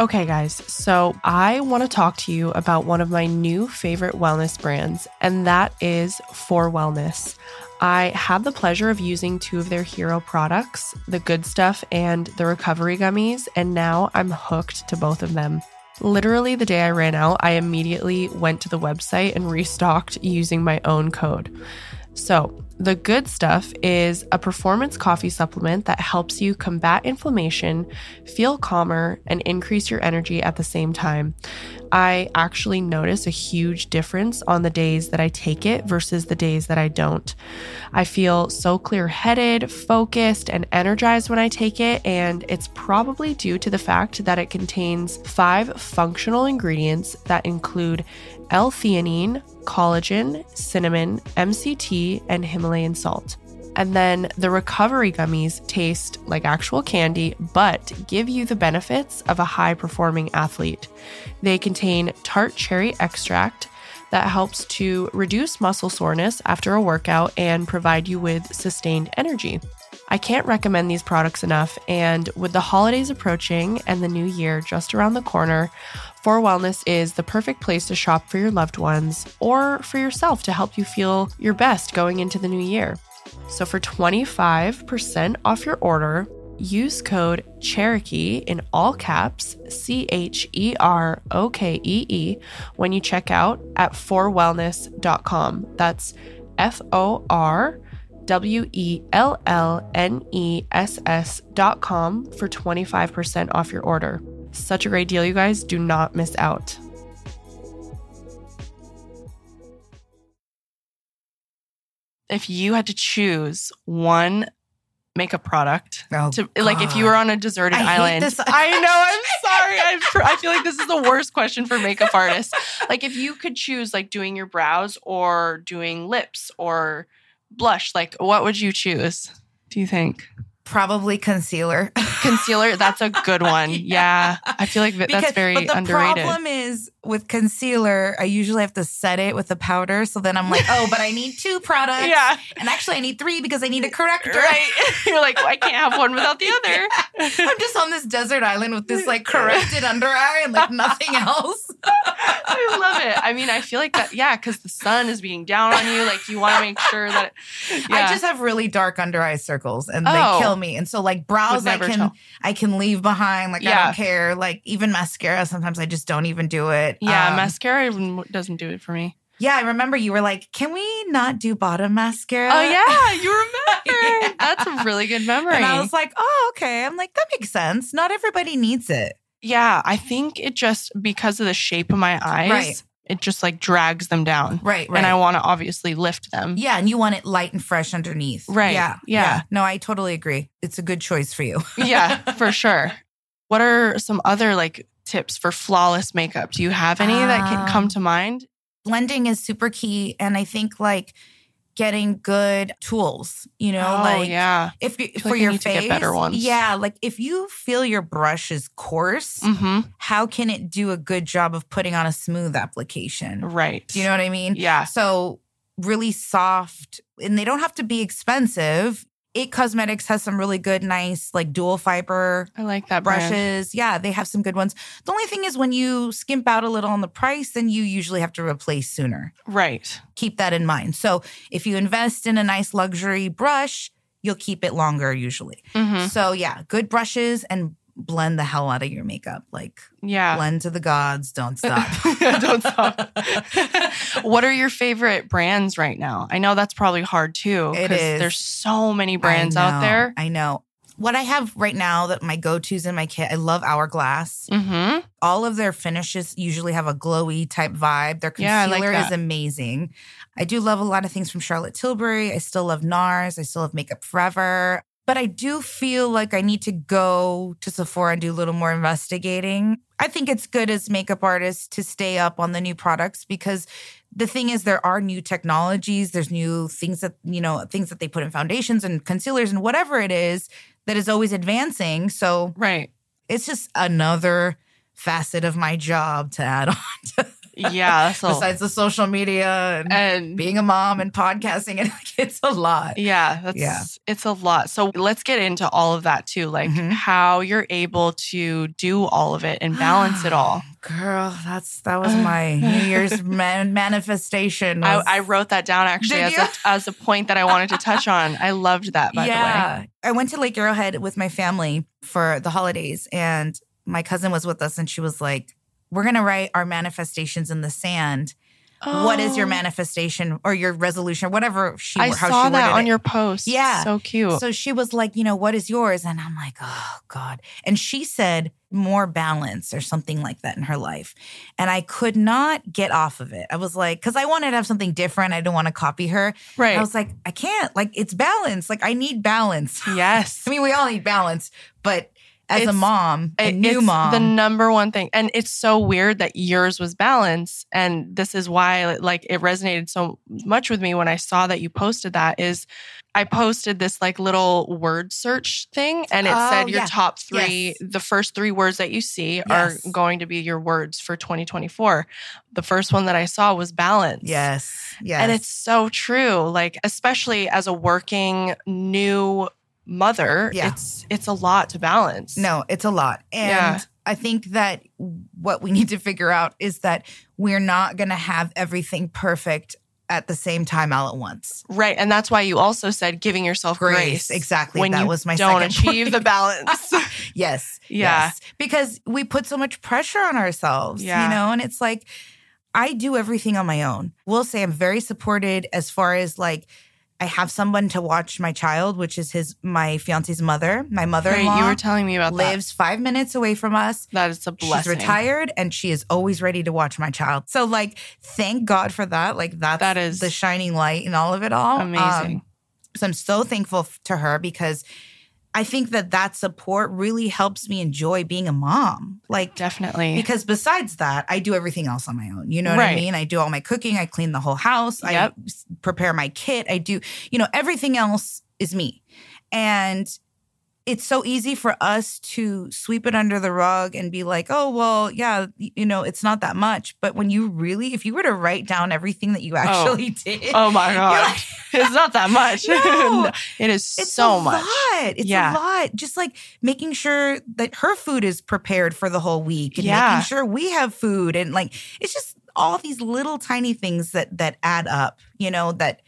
Okay, guys, so I want to talk to you about one of my new favorite wellness brands, and that is For Wellness. I had the pleasure of using two of their hero products, the Good Stuff and the Recovery Gummies, and now I'm hooked to both of them. Literally, the day I ran out, I immediately went to the website and restocked using my own code. So, the good stuff is a performance coffee supplement that helps you combat inflammation, feel calmer, and increase your energy at the same time. I actually notice a huge difference on the days that I take it versus the days that I don't. I feel so clear headed, focused, and energized when I take it, and it's probably due to the fact that it contains five functional ingredients that include L theanine, collagen, cinnamon, MCT, and Himalayan salt. And then the recovery gummies taste like actual candy, but give you the benefits of a high performing athlete. They contain tart cherry extract that helps to reduce muscle soreness after a workout and provide you with sustained energy. I can't recommend these products enough, and with the holidays approaching and the new year just around the corner, For Wellness is the perfect place to shop for your loved ones or for yourself to help you feel your best going into the new year. So for 25% off your order, use code Cherokee in all caps, C H E R O K E E, when you check out at forwellness.com. That's F O R W E L L N E S S dot com for 25% off your order. Such a great deal, you guys. Do not miss out. If you had to choose one makeup product Oh, to like if you were on a deserted I island. *laughs* I know, I'm *laughs* sorry. I, I feel like this is the worst question for makeup artists. Like if you could choose like doing your brows or doing lips or blush, like what would you choose? Do you think? Probably concealer. Concealer, that's a good one. *laughs* Yeah. I feel like that's Because- very but the underrated. problem is with concealer, I usually have to set it with the powder. So then I'm like, oh, but I need two *laughs* products. yeah. And actually, I need three because I need a corrector. Right. *laughs* You're like, I can't have one without the *laughs* other. I'm just on this desert island with this like corrected under eye and like nothing else. I love it. I mean, I feel like that, yeah, because the sun is being down on you. Like, you want to make sure that, yeah. I just have really dark under eye circles and Oh. they kill me. And so like brows I can tell. I can leave behind. Like I don't care. Like even mascara, sometimes I just don't even do it. Yeah, Um, mascara doesn't do it for me. Yeah, I remember you were like, "Can we not do bottom mascara?" Oh yeah, *laughs* you remember. Yeah. That's a really good memory. And I was like, "Oh, okay." I'm like, "That makes sense. Not everybody needs it." yeah, I think it just because of the shape of my eyes, Right. it just like drags them down. Right, right. And I want to obviously lift them. yeah, and you want it light and fresh underneath. Right, Yeah. yeah. No, I totally agree. It's a good choice for you. yeah, *laughs* for sure. What are some other like tips for flawless makeup? Do you have any that can come Um, to mind? Blending is super key, and I think like getting good tools. You know, oh like yeah. if you for like your to face, better ones. yeah, like if you feel your brush is coarse, Mm-hmm. how can it do a good job of putting on a smooth application? Right. Do you know what I mean? Yeah. So really soft, and they don't have to be expensive. It Cosmetics has some really good, nice, like dual fiber I like that brand. brushes. Yeah, they have some good ones. The only thing is when you skimp out a little on the price, then you usually have to replace sooner. Right. Keep that in mind. So if you invest in a nice luxury brush, you'll keep it longer usually. hmm So yeah, good brushes and blend the hell out of your makeup. Like Yeah. blend to the gods, don't *laughs* stop. *laughs* Don't stop. what are your favorite brands right now? I know that's probably hard too. It is. There's so many brands I out there. I know. What I have right now that my go-tos in my kit, I love Hourglass. Mm-hmm. All of their finishes usually have a glowy type vibe. Their Yeah, concealer like is amazing. I do love a lot of things from Charlotte Tilbury. I still love NARS. I still love Makeup Forever. But I do feel like I need to go to Sephora and do a little more investigating. I think it's good as makeup artists to stay up on the new products because the thing is there are new technologies, there's new things that, you know, things that they put in foundations and concealers and whatever it is that is always advancing. So Right. it's just another facet of my job to add *laughs* on to Yeah. *laughs* So besides the social media and, and being a mom and podcasting *laughs* and like it's a lot. Yeah, that's Yeah. it's a lot. So let's get into all of that too, like Mhm. how you're able to do all of it and balance it all. *sighs* Girl, that's that was my New Year's *laughs* man- manifestation. I, was- I wrote that down actually as a, as a point that I wanted to touch on. I loved that by the way. I went to Lake Arrowhead with my family for the holidays, and my cousin was with us, and she was like, "We're gonna write our manifestations in the sand. What is your Oh, manifestation or your resolution, or whatever she I how saw she that on it. your post. Yeah. so cute. So she was like, you know, what is yours? And I'm like, oh God. And she said more balance or something like that in her life. And I could not get off of it. I was like, because I wanted to have something different. I didn't want to copy her. right. I was like, I can't. Like, it's balance. Like, I need balance. *laughs* yes. I mean, we all need balance, but as a mom, a It- new it's mom, the number one thing and it's so weird that yours was balance and this is why like it resonated so much with me when i saw that you posted that is i posted this like little word search thing and it Oh, said your yeah. top three Yes. the first three words that you see Yes. are going to be your words for 2024 the first one that i saw was balance yes, yes. and it's so true. Like, especially as a working new mother, Yeah. it's it's a lot to balance. No, it's a lot. And Yeah. I think that what we need to figure out is that we're not going to have everything perfect at the same time all at once. Right. And that's why you also said giving yourself grace. Exactly. When that was my don't achieve point. the balance. *laughs* yes. Yeah. Yes. Because we put so much pressure on ourselves, Yeah. you know, and it's like I do everything on my own. We'll say I'm very supported as far as like I have someone to watch my child, which is his my fiance's mother. My mother-in-law You were telling me about lives five minutes away from us. that. That is a blessing. She's retired and she is always ready to watch my child. So like thank God for that. Like that's That is- the shining light in all of it all. Amazing. Um, so I'm so thankful to her because I think that that support really helps me enjoy being a mom. Like Definitely. because besides that, I do everything else on my own. You know what I mean? I do all my cooking, I clean the whole house, Yep. I prepare my kit, I do, you know, everything else is me. And it's so easy for us to sweep it under the rug and be like, oh, well, yeah, you know, it's not that much. But when you really, if you were to write down everything that you oh. actually *laughs* did, oh my God. like, *laughs* it's not that much. *laughs* No. it is it's so a much. lot. It's Yeah. a lot. Just like making sure that her food is prepared for the whole week and Yeah. making sure we have food and like it's just all these little tiny things that that add up, you know, that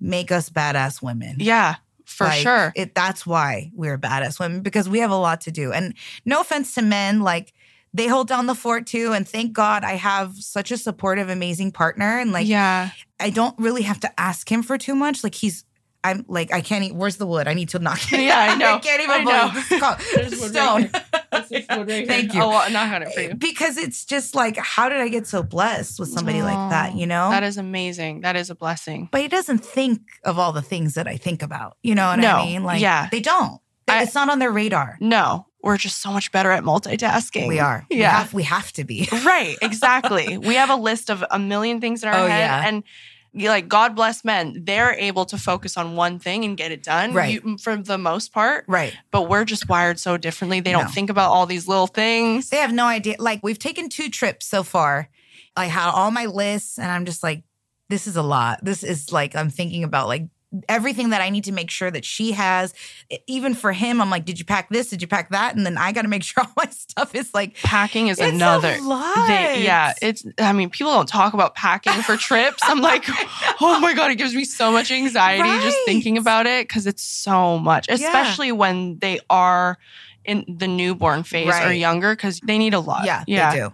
make us badass women. Yeah, for Like, sure. It that's why we're badass women because we have a lot to do. And no offense to men, like they hold down the fort too. And thank God I have such a supportive, amazing partner. And like yeah. I don't really have to ask him for too much. Like he's I'm like, I can't eat. Where's the wood? I need to knock it. *laughs* Yeah, I know. I can't even I know. this is *laughs* There's wood stone. right Thank you. Oh, well, knock on it for you. Eh, because it's just like, how did I get so blessed with somebody like oh, that? Oh, You know. That is amazing. That is a blessing. but he doesn't think of all the things that I think about. You know what No. I mean? Like, Yeah. they don't. I- it's not on their radar. No, we're just so much better at multitasking. We are. We Yeah. have, we have to be. right. Exactly. we have a list of a million things in our Oh, head. yeah. And like God bless men, they're able to focus on one thing and get it done Right. you- for the most part. Right. But we're just wired so differently. They don't No. think about all these little things. They have no idea. Like we've taken two trips so far. I had all my lists, and I'm just like, this is a lot. This is like I'm thinking about like everything that I need to make sure that she has. Even for him, I'm like, did you pack this? Did you pack that? And then I got to make *laughs* sure all my stuff is like Packing is it's another. They, yeah, it's. I mean, people don't talk about packing for trips. I'm like, *laughs* *laughs* oh my god, it gives me so much anxiety just thinking about it because it's so much, Yeah. especially when they are in the newborn phase or younger because they need a lot. yeah, yeah. they do.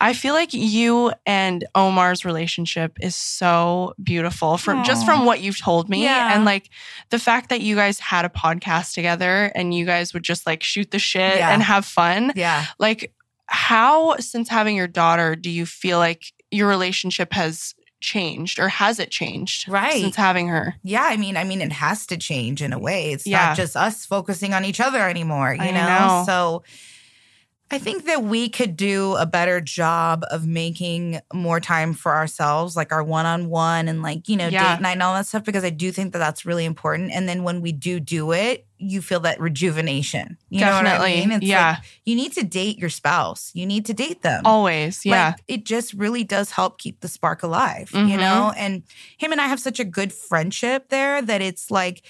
I feel like you and Omar's relationship is so beautiful from just from what you've told me. Yeah. And like the fact that you guys had a podcast together and you guys would just like shoot the shit Yeah. and have fun. Yeah. Like, how, since having your daughter, do you feel like your relationship has changed or has it changed Right. since having her? Yeah, I mean, I mean, it has to change in a way. It's Yeah. not just us focusing on each other anymore, you I know? know. So I think that we could do a better job of making more time for ourselves, like our one on one and like, you know, Yeah. date night and all that stuff, because I do think that that's really important. And then when we do do it, you feel that rejuvenation. You know what Definitely. I mean? It's Yeah. like you need to date your spouse, you need to date them. Always. Yeah. Like, it just really does help keep the spark alive, you Mhm. know? And him and I have such a good friendship there that it's like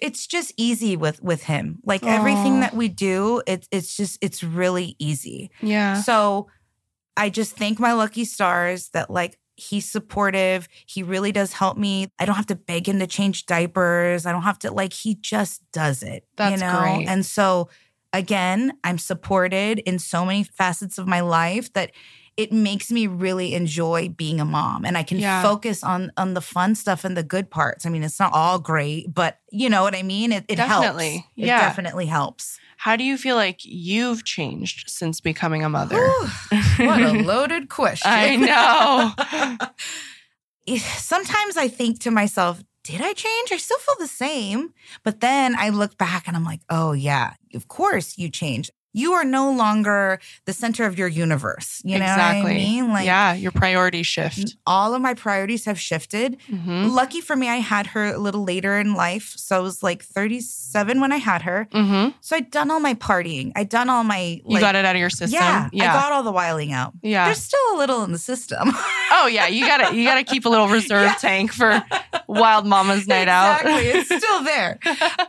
it's just easy with with him. Like Aw. everything that we do, it's it's just it's really easy. yeah. So I just thank my lucky stars that like he's supportive. He really does help me. I don't have to beg him to change diapers. I don't have to like he just does it. That's you know? great. And so again, I'm supported in so many facets of my life that it makes me really enjoy being a mom and I can Yeah. focus on on the fun stuff and the good parts. I mean, it's not all great, but you know what I mean? It, it Definitely. helps. It Yeah. definitely helps. How do you feel like you've changed since becoming a mother? Whew, what a *laughs* loaded question. I know. *laughs* Sometimes I think to myself, did I change? I still feel the same. But then I look back and I'm like, oh, yeah, of course you changed. You are no longer the center of your universe. You know exactly. what I mean? Like, yeah, your priorities shift. all of my priorities have shifted. Mm-hmm. Lucky for me, I had her a little later in life. So I was like 37 when I had her. Mm-hmm. So I'd done all my partying. I'd done all my. You got it out of your system. Yeah, Yeah. I got all the wiling out. yeah. There's still a little in the system. *laughs* Oh yeah. You gotta you gotta keep a little reserve Yeah. tank for wild mama's night exactly. out. Exactly, it's *laughs* still there.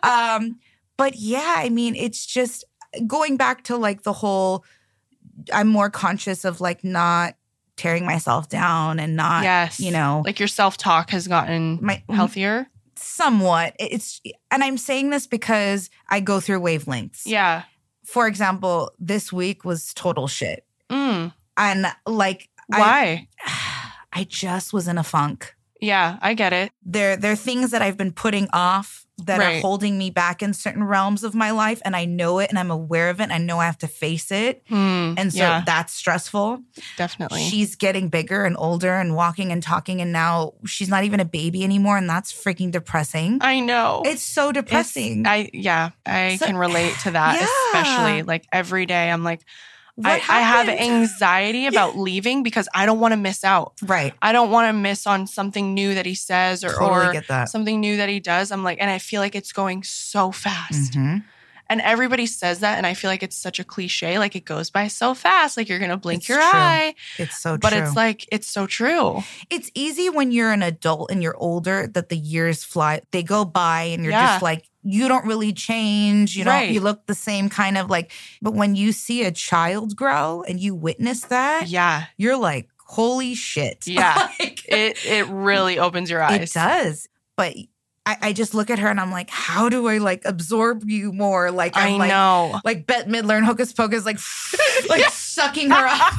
Um, but yeah, I mean, it's just going back to like the whole. I'm more conscious of like not tearing myself down and not, yes. you know, Like your self talk has gotten my healthier. somewhat. It's and I'm saying this because I go through wavelengths. Yeah. For example, this week was total shit, Mm. and like I, Why? *sighs* I just was in a funk. yeah, I get it. there there are things that I've been putting off that Right. are holding me back in certain realms of my life and I know it and I'm aware of it and I know I have to face it Hmm. and so yeah, that's stressful. definitely. She's getting bigger and older and walking and talking and now she's not even a baby anymore and that's freaking depressing. I know. It's so It's- depressing. I yeah, I So- can relate to that, *sighs* Yeah. especially like every day. I'm like, I, I have anxiety *laughs* about leaving because I don't want to miss out. Right. I don't want to miss on something new that he says or, Totally or something new that he does. I'm like, and I feel like it's going so fast. Mhm. And everybody says that. And I feel like it's such a cliche. Like it goes by so fast. Like you're going to blink It's your true. eye. It's so But true. it's like, it's so true. it's easy when you're an adult and you're older that the years fly they go by and you're Yeah. just like you don't really change you don't Right. you look the same kind of like but when you see a child grow and you witness that Yeah. you're like holy shit *laughs* Yeah. Like, It, it really opens your eyes. it does but I, I just look at her and i'm like how do i like absorb you more like i'm I like know. like Bette Midler and Hocus Pocus, like *laughs* like *laughs* sucking her up.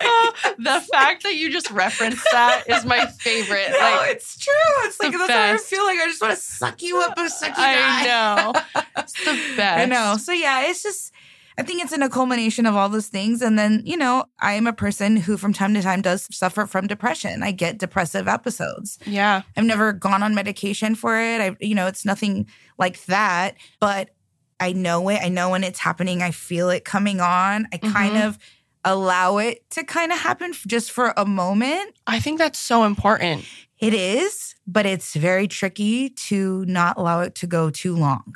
*laughs* the fact that you just referenced that is my favorite. No, like it's true. It's like that's how I feel like I just want to suck you up and suck you I down. know. It's the best. *laughs* I know. So yeah, it's just I think it's in a culmination of all those things. And then, you know, I am a person who from time to time does suffer from depression. I get depressive episodes. Yeah. I've never gone on medication for it. I you know, it's nothing like that, but I know it. I know when it's happening. I feel it coming on. I kind Mhm. of allow it to kind of happen just for a moment. I think that's so important. It is, but it's very tricky to not allow it to go too long.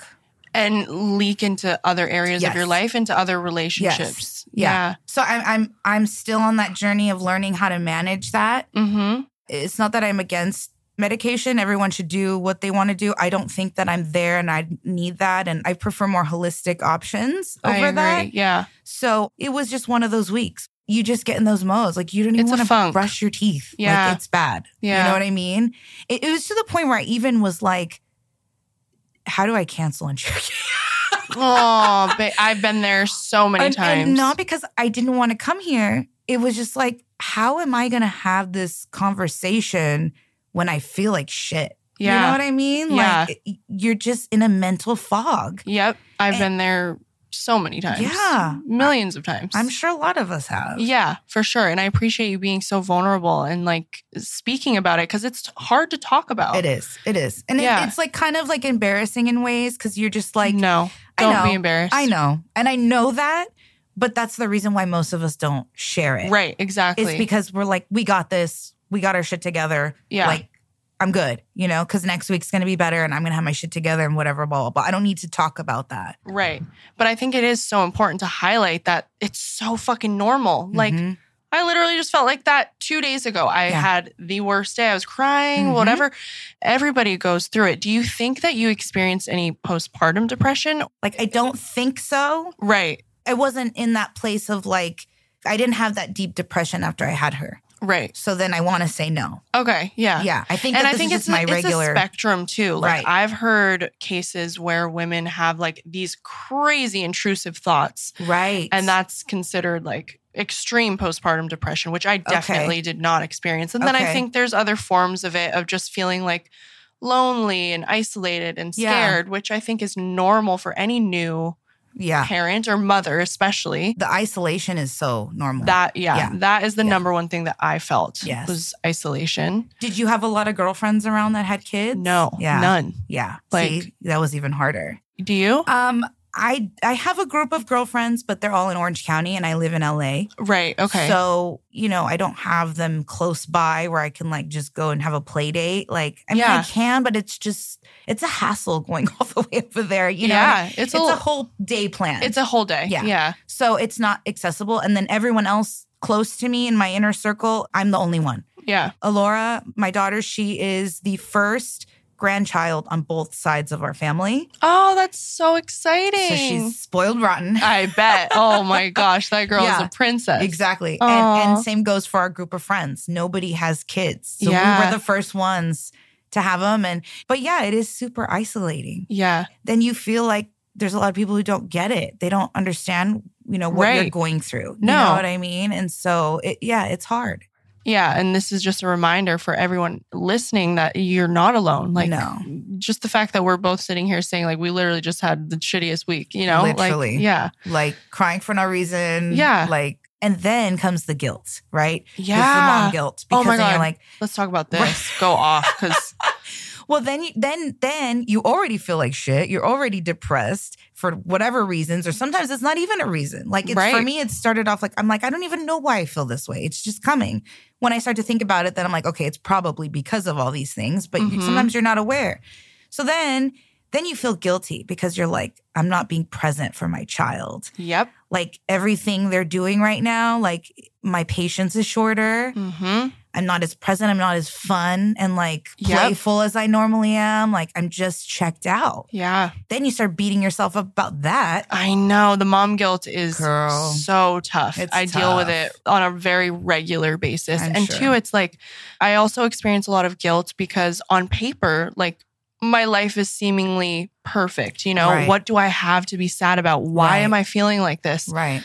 And leak into other areas of your life, into other relationships. Yeah. So I'm I'm I'm still on that journey of learning how to manage that. Mm-hmm. It's not that I'm against medication. Everyone should do what they want to do. I don't think that I'm there and I need that. And I prefer more holistic options over that. Yeah. So it was just one of those weeks. You just get in those modes. Like you don't even want to brush your teeth. Yeah. Like it's bad. Yeah. You know what I mean? It, it was to the point where I even was like, how do I cancel Cherokee? Oh, but I've been there so many and, times. and not because I didn't want to come here. It was just like, how am I going to have this conversation when I feel like shit? Yeah. You know what I mean? Yeah. Like you're just in a mental fog. Yep. I've And- been there so many times. Yeah. Millions of times. I'm sure a lot of us have. Yeah, for sure. And I appreciate you being so vulnerable and like speaking about it because it's hard to talk about. It is. It is. And it- it's like kind of like embarrassing in ways because you're just like, no, I don't be know. embarrassed. I know. And I know that, but that's the reason why most of us don't share it. Right, exactly. It's because we're like, we got this. We got our shit together. Yeah. Like, I'm good, you know, because next week's going to be better and I'm going to have my shit together and whatever, blah, blah, blah. I don't need to talk about that. right. But I think it is so important to highlight that it's so fucking normal. Like, Mhm. I literally just felt like that two days ago. I Yeah. had the worst day. I was crying, Mhm. whatever. Everybody goes through it. Do you think that you experienced any postpartum depression? like, I don't think so. Right, I wasn't in that place of like, I didn't have that deep depression after I had her. Right. So then I want to say no. Okay, yeah. Yeah. I think and that I this think it's my a, it's regular. a spectrum too. Like Right. I've heard cases where women have like these crazy intrusive thoughts, right. and that's considered like extreme postpartum depression, which I definitely did not experience. And then I think there's other forms of it of just feeling like lonely and isolated and Yeah. scared, which I think is normal for any new yeah. parent or mother, especially. The isolation is so normal. That yeah, Yeah. that is the Yeah. number one thing that I felt Yes. was isolation. Did you have a lot of girlfriends around that had kids? No, Yeah. none. Yeah. Like- See, that was even harder. Do you? Um, I I have a group of girlfriends, but they're all in Orange County and I live in LA. Right. Okay. So, you know, I don't have them close by where I can like just go and have a play date. Like, I mean, I can, but it's just, it's a hassle going *laughs* all the way over there. You know, yeah, it's, it's a, a whole day plan. it's a whole day. Yeah. Yeah. so it's not accessible. And then everyone else close to me in my inner circle, I'm the only one. Yeah. Alora, my daughter, she is the first grandchild on both sides of our family. Oh, that's so exciting. So she's spoiled rotten. I bet. *laughs* Oh my gosh, that girl is a princess. Exactly. And, and same goes for our group of friends. Nobody has kids. So we were the first ones to have them. And, but yeah, it is super isolating. Yeah. Then you feel like there's a lot of people who don't get it. They don't understand, you know, what you're going through. No. You know what I mean? And so, it, yeah, it's hard. Yeah. And this is just a reminder for everyone listening that you're not alone. Like, No. just the fact that we're both sitting here saying, like, we literally just had the shittiest week, you know? Literally. Like, yeah. Like crying for no reason. Yeah. Like, and then comes the guilt, right? It's the Yeah. mom guilt. Oh my God. like, Let's talk about this. Go off. Because, *laughs* Well, then, you, then, then you already feel like shit. You're already depressed for whatever reasons, or sometimes it's not even a reason. Like it's, for me, it started off like I'm like I don't even know why I feel this way. It's just coming. When I start to think about it, then I'm like, okay, it's probably because of all these things. But you, Mhm. sometimes you're not aware. So then, then you feel guilty because you're like, I'm not being present for my child. yep. Like everything they're doing right now, like my patience is shorter. Mm-hmm. I'm not as present. I'm not as fun and like Yep. playful as I normally am. Like I'm just checked out. Yeah. Then you start beating yourself up about that. I know the mom guilt is Girl. so tough. I deal with it on a very regular basis. I'm and sure. two, it's like I also experience a lot of guilt because on paper, like my life is seemingly perfect. You know, Right. what do I have to be sad about? Why Right. am I feeling like this? Right.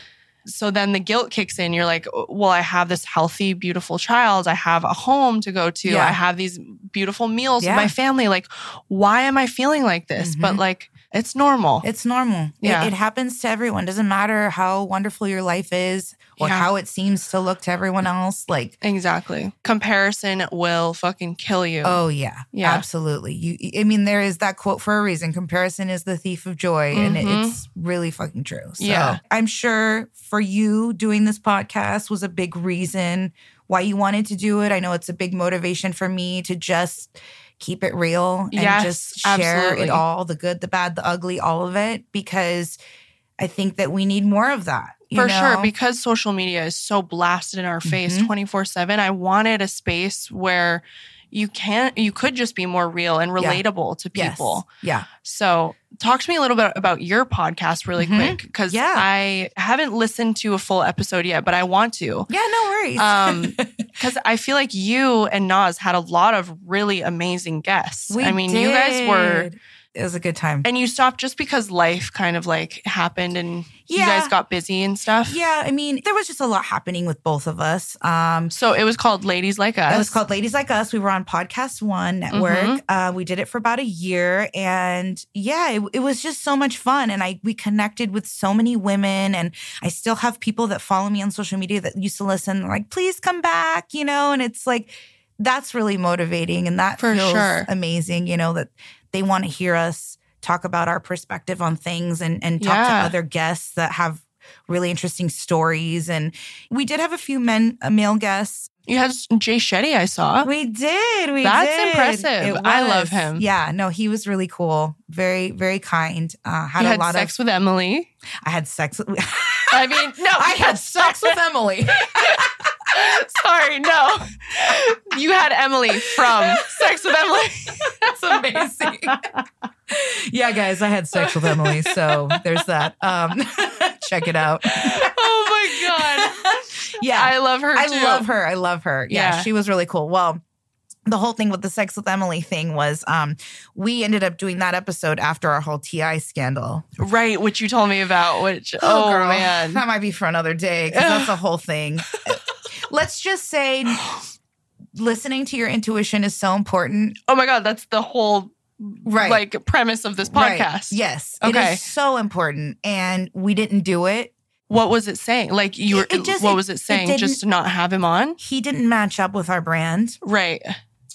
So then the guilt kicks in. You're like, well, I have this healthy, beautiful child. I have a home to go to. Yeah. I have these beautiful meals Yeah. with my family. Like, why am I feeling like this? But Mhm. like, it's normal. It's normal. Yeah. It, happens to everyone. Doesn't matter how wonderful your life is or Yeah. how it seems to look to everyone else. Like, exactly. Comparison will fucking kill you. oh yeah, Yeah. absolutely. You, I mean, there is that quote for a reason. Comparison is the thief of joy, and it- Mhm. it's really fucking true. So Yeah. I'm sure for you doing this podcast was a big reason why you wanted to do it. I know it's a big motivation for me to just keep it real and Yes, just share absolutely. it all, the good, the bad, the ugly, all of it, because I think that we need more of that. For sure, because social media is so blasted in our face Mhm. 24 7. I wanted a space where you can't, you could just be more real and Yeah. relatable to Yes. people. Yeah. So, talk to me a little bit about your podcast really Mhm. quick because Yeah. I haven't listened to a full episode yet, but I want to. Yeah, no worries. Um, *laughs* Because I feel like you and Naz had a lot of really amazing guests. We I mean, you guys were did. It was a good time. And you stopped just because life kind of like happened and you guys got busy and stuff. yeah, I mean, there was just a lot happening with both of us. Um, So it was called Ladies Like Us. It was called Ladies Like Us. We were on Podcast One Network. Mhm. Uh, we did it for about a year, and yeah, it, it was just so much fun. And I we connected with so many women, and I still have people that follow me on social media that used to listen. Like, please come back, you know. And it's like that's really motivating, and that For feels sure. amazing. You know that they want to hear us talk about our perspective on things, and and talk Yeah. to other guests that have really interesting stories. And we did have a few men, uh, male guests. You had Jay Shetty, I saw. We did. We That's did. impressive. I love him. Yeah, no, he was really cool. Very, very kind. Uh, had you a had lot sex of. with Emily. I had sex. With, I mean, no, *laughs* I had sex with *laughs* Emily. *laughs* Sorry, no. You had Emily from Sex with Emily. *laughs* That's amazing. yeah, guys, I had sex with Emily, so there's that. Um, *laughs* check it out. Oh my god. Yeah, I love her I too. love her. I love her. Yeah, Yeah. she was really cool. Well, the whole thing with the sex with Emily thing was um we ended up doing that episode after our whole TI scandal. Right, which you told me about, which oh, girl, man. That might be for another day because that's a whole thing. *laughs* Let's just say *gasps* listening to your intuition is so important. Oh my god, that's the whole Right. like premise of this Right. podcast. Yes. Okay. is so important. And we didn't do it. What was it saying? Like you were It- it just- what it- was it it saying? didn't- just to not have him on? He didn't match up with our brand. Right.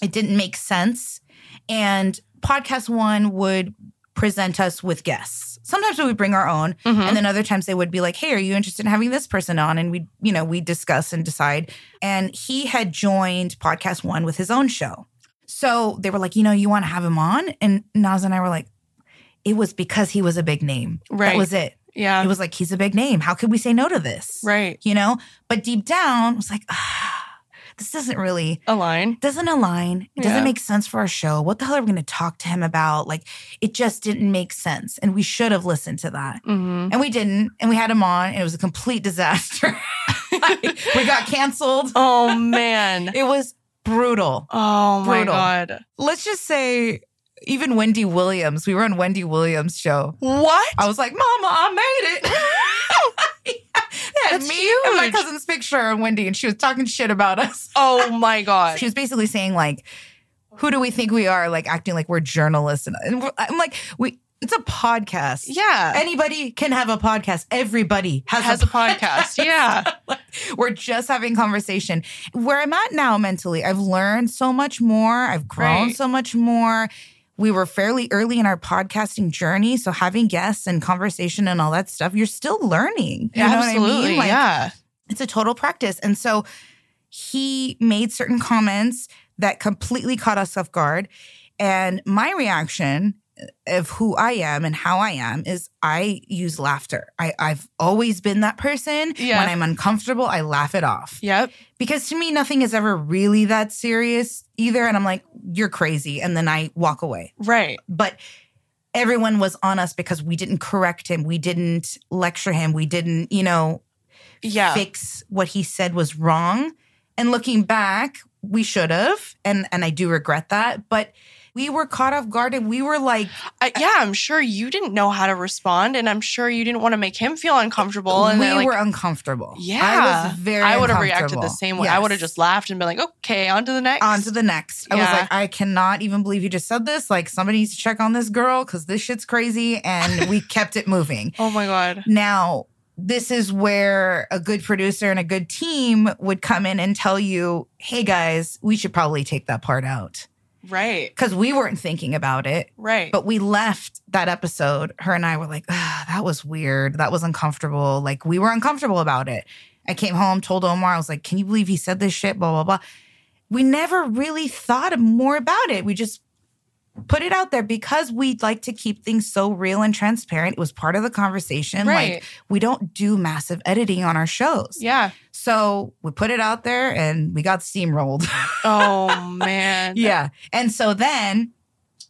It didn't make sense. And podcast one would present us with guests. Sometimes we would bring our own. Mhm. And then other times they would be like, "Hey, are you interested in having this person on?" And we, you know, we discuss and decide. And he had joined Podcast One with his own show, so they were like, "You know, you want to have him on?" And Naz and I were like, "It was because he was a big name. Right. That was it. yeah. It was like he's a big name. How could we say no to this? right. You know." But deep down, I was like, ah, "This doesn't really." align. doesn't align. It doesn't make sense for our show. What the hell are we going to talk to him about? Like, it just didn't make sense. And we should have listened to that. hmm And we didn't. And we had him on, and it was a complete disaster. *laughs* we got canceled. Oh *laughs* man. It was brutal. Oh my Brutal. god. Let's just say, even Wendy Williams, we were on Wendy Williams' show. What? I was like, Mama, I made it. *laughs* That's me and my cousin's picture and Wendy, and she was talking shit about us. *laughs* Oh my god. She was basically saying like, "Who do we think we are?" Like acting like we're journalists, and, and we're, I'm like, "We, it's a podcast. yeah. Anybody can have a podcast. Everybody has, has a podcast. *laughs* Yeah. We're just having conversation. Where I'm at now mentally, I've learned so much more. I've grown Right. so much more. We were fairly early in our podcasting journey, so having guests and conversation and all that stuff, you're still learning. You know what I Absolutely. mean? Like, yeah. it's a total practice. And so he made certain comments that completely caught us off guard. And my reaction of who I am and how I am is I use laughter. I, I've always been that person. Yeah. When I'm uncomfortable, I laugh it off. Yep. Because to me, nothing is ever really that serious either. And I'm like, you're crazy. And then I walk away Right. but everyone was on us because we didn't correct him we didn't lecture him we didn't you know Yeah. fix what he said was wrong and looking back we should have and and i do regret that but we were caught off guard and we were like I, yeah, I'm sure you didn't know how to respond, and I'm sure you didn't want to make him feel uncomfortable. And we like, were uncomfortable yeah, i was very I would have reacted the same way. I would have just laughed and been like, "Okay, on to the next." on to the next. I was like, I cannot even believe you just said this. Like, somebody needs to check on this girl because this shit's crazy. And we *laughs* kept it moving. Oh my god. Now, this is where a good producer and a good team would come in and tell you, hey guys, we should probably take that part out. Right. Because we weren't thinking about it. Right. But we left that episode. Her and I were like, that was weird. That was uncomfortable. Like, we were uncomfortable about it. I came home, told Omar, I was like, can you believe he said this shit? Blah, blah, blah. We never really thought more about it. We just put it out there because we'd like to keep things so real and transparent. It was part of the conversation. Right. Like, we don't do massive editing on our shows. yeah. So we put it out there and we got steamrolled. *laughs* Oh man. yeah. And so then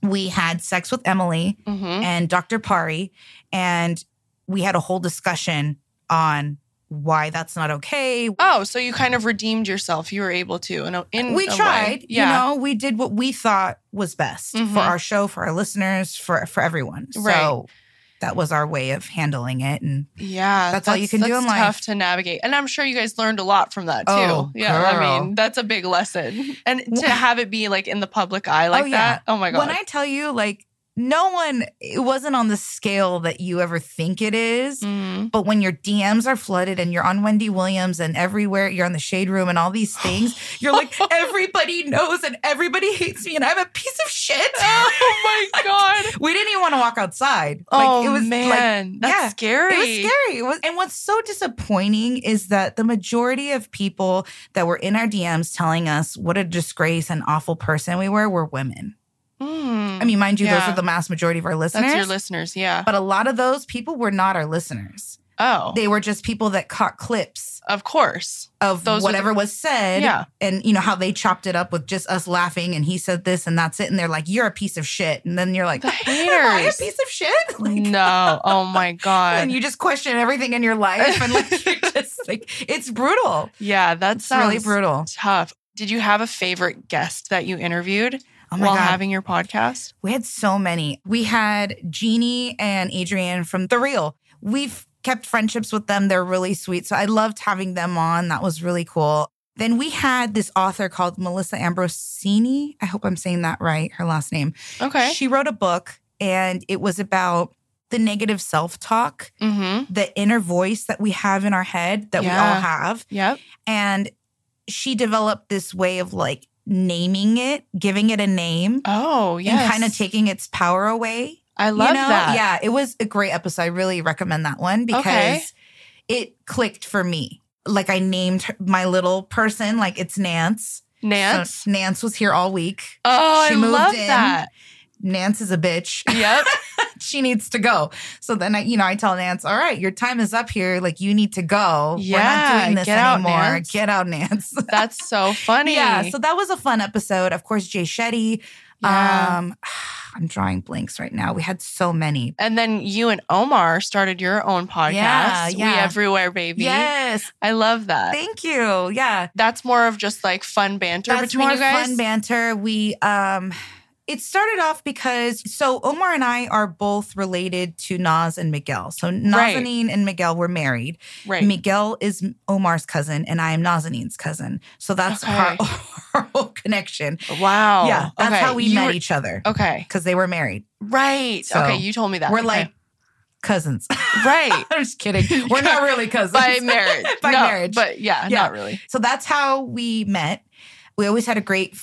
we had sex with Emily hmm and Dr. Pari, and we had a whole discussion on why that's not okay. Oh, so you kind of redeemed yourself. You were able to. In, a, in we a way. tried, Yeah. you know, we did what we thought was best Mhm. for our show, for our listeners, for for everyone. Right. So that was our way of handling it. And Yeah, That's all you can do in life. Tough to navigate, and I'm sure you guys learned a lot from that too. Oh, yeah, I mean that's a big lesson, and to have it be like in the public eye like Oh, yeah. that. Oh my god! when I tell you, like, no one, it wasn't on the scale that you ever think it is. Mhm. But when your DMs are flooded and you're on Wendy Williams and everywhere, you're in the shade room and all these things, *sighs* you're like, everybody knows and everybody hates me and I'm a piece of shit. *laughs* oh my *laughs* god! we didn't even want to walk outside. Like, oh it was man, like, that's yeah, scary. It was scary. It was, and what's so disappointing is that the majority of people that were in our DMs telling us what a disgrace and awful person we were were women. Mm. I mean, mind you, those are the mass majority of our listeners. that's your listeners, yeah. But a lot of those people were not our listeners. Oh, They were just people that caught clips of course. of Those whatever was said. Yeah. And you know how they chopped it up with just us laughing and he said this and that's it. And they're like, You're a piece of shit. And then you're like, The *laughs* Am I a piece of shit? *laughs* Like no, oh my *laughs* god. and you just question everything in your life and like you're just like it's brutal. yeah, that's really brutal. tough. Did you have a favorite guest that you interviewed Oh while god. having your podcast? we had so many. We had Jeannie and Adrienne from The Real. We've kept friendships with them. They're really sweet. So I loved having them on. That was really cool. Then we had this author called Melissa Ambrosini. I hope I'm saying that right, her last name. Okay. She wrote a book and it was about the negative self talk, mm-hmm. the inner voice that we have in our head that we all have. Yep. And she developed this way of like naming it, giving it a name, Oh, yes. and kind of taking its power away. I love you know? that. Yeah, it was a great episode. I really recommend that one because Okay. it clicked for me. Like I named my little person, like it's Nance. Nance. So Nance was here all week. oh, she I moved love in. that. Nance is a bitch. Yep. *laughs* she needs to go. So then I, you know, I tell Nance, all right, your time is up here. Like you need to go. We're Yeah, not doing this get out, anymore. Nance. Get out, Nance. *laughs* That's so funny. yeah. So that was a fun episode. Of course, Jay Shetty. Yeah. Um, *sighs* I'm drawing blanks right now. We had so many. and then you and Omar started your own podcast. Yeah, We. Everywhere, baby. Yes. I love that. Thank you. Yeah. That's more of just like fun banter That's between more you guys. fun banter. We um it started off because so Omar and I are both related to Naz and Miguel. So Right. Nazanin and Miguel were married. right. Miguel is Omar's cousin and I am Nazanin's cousin. So that's Okay. our, *laughs* our whole connection. wow. yeah, that's Okay. how we You met were- each other Okay. because they were married. Right. So, okay. You told me that. We're Okay. like cousins. right. *laughs* I'm just kidding. *laughs* We're not really cousins. By marriage. By No, marriage. But yeah, Yeah. not really. So that's how we met. We always had a great,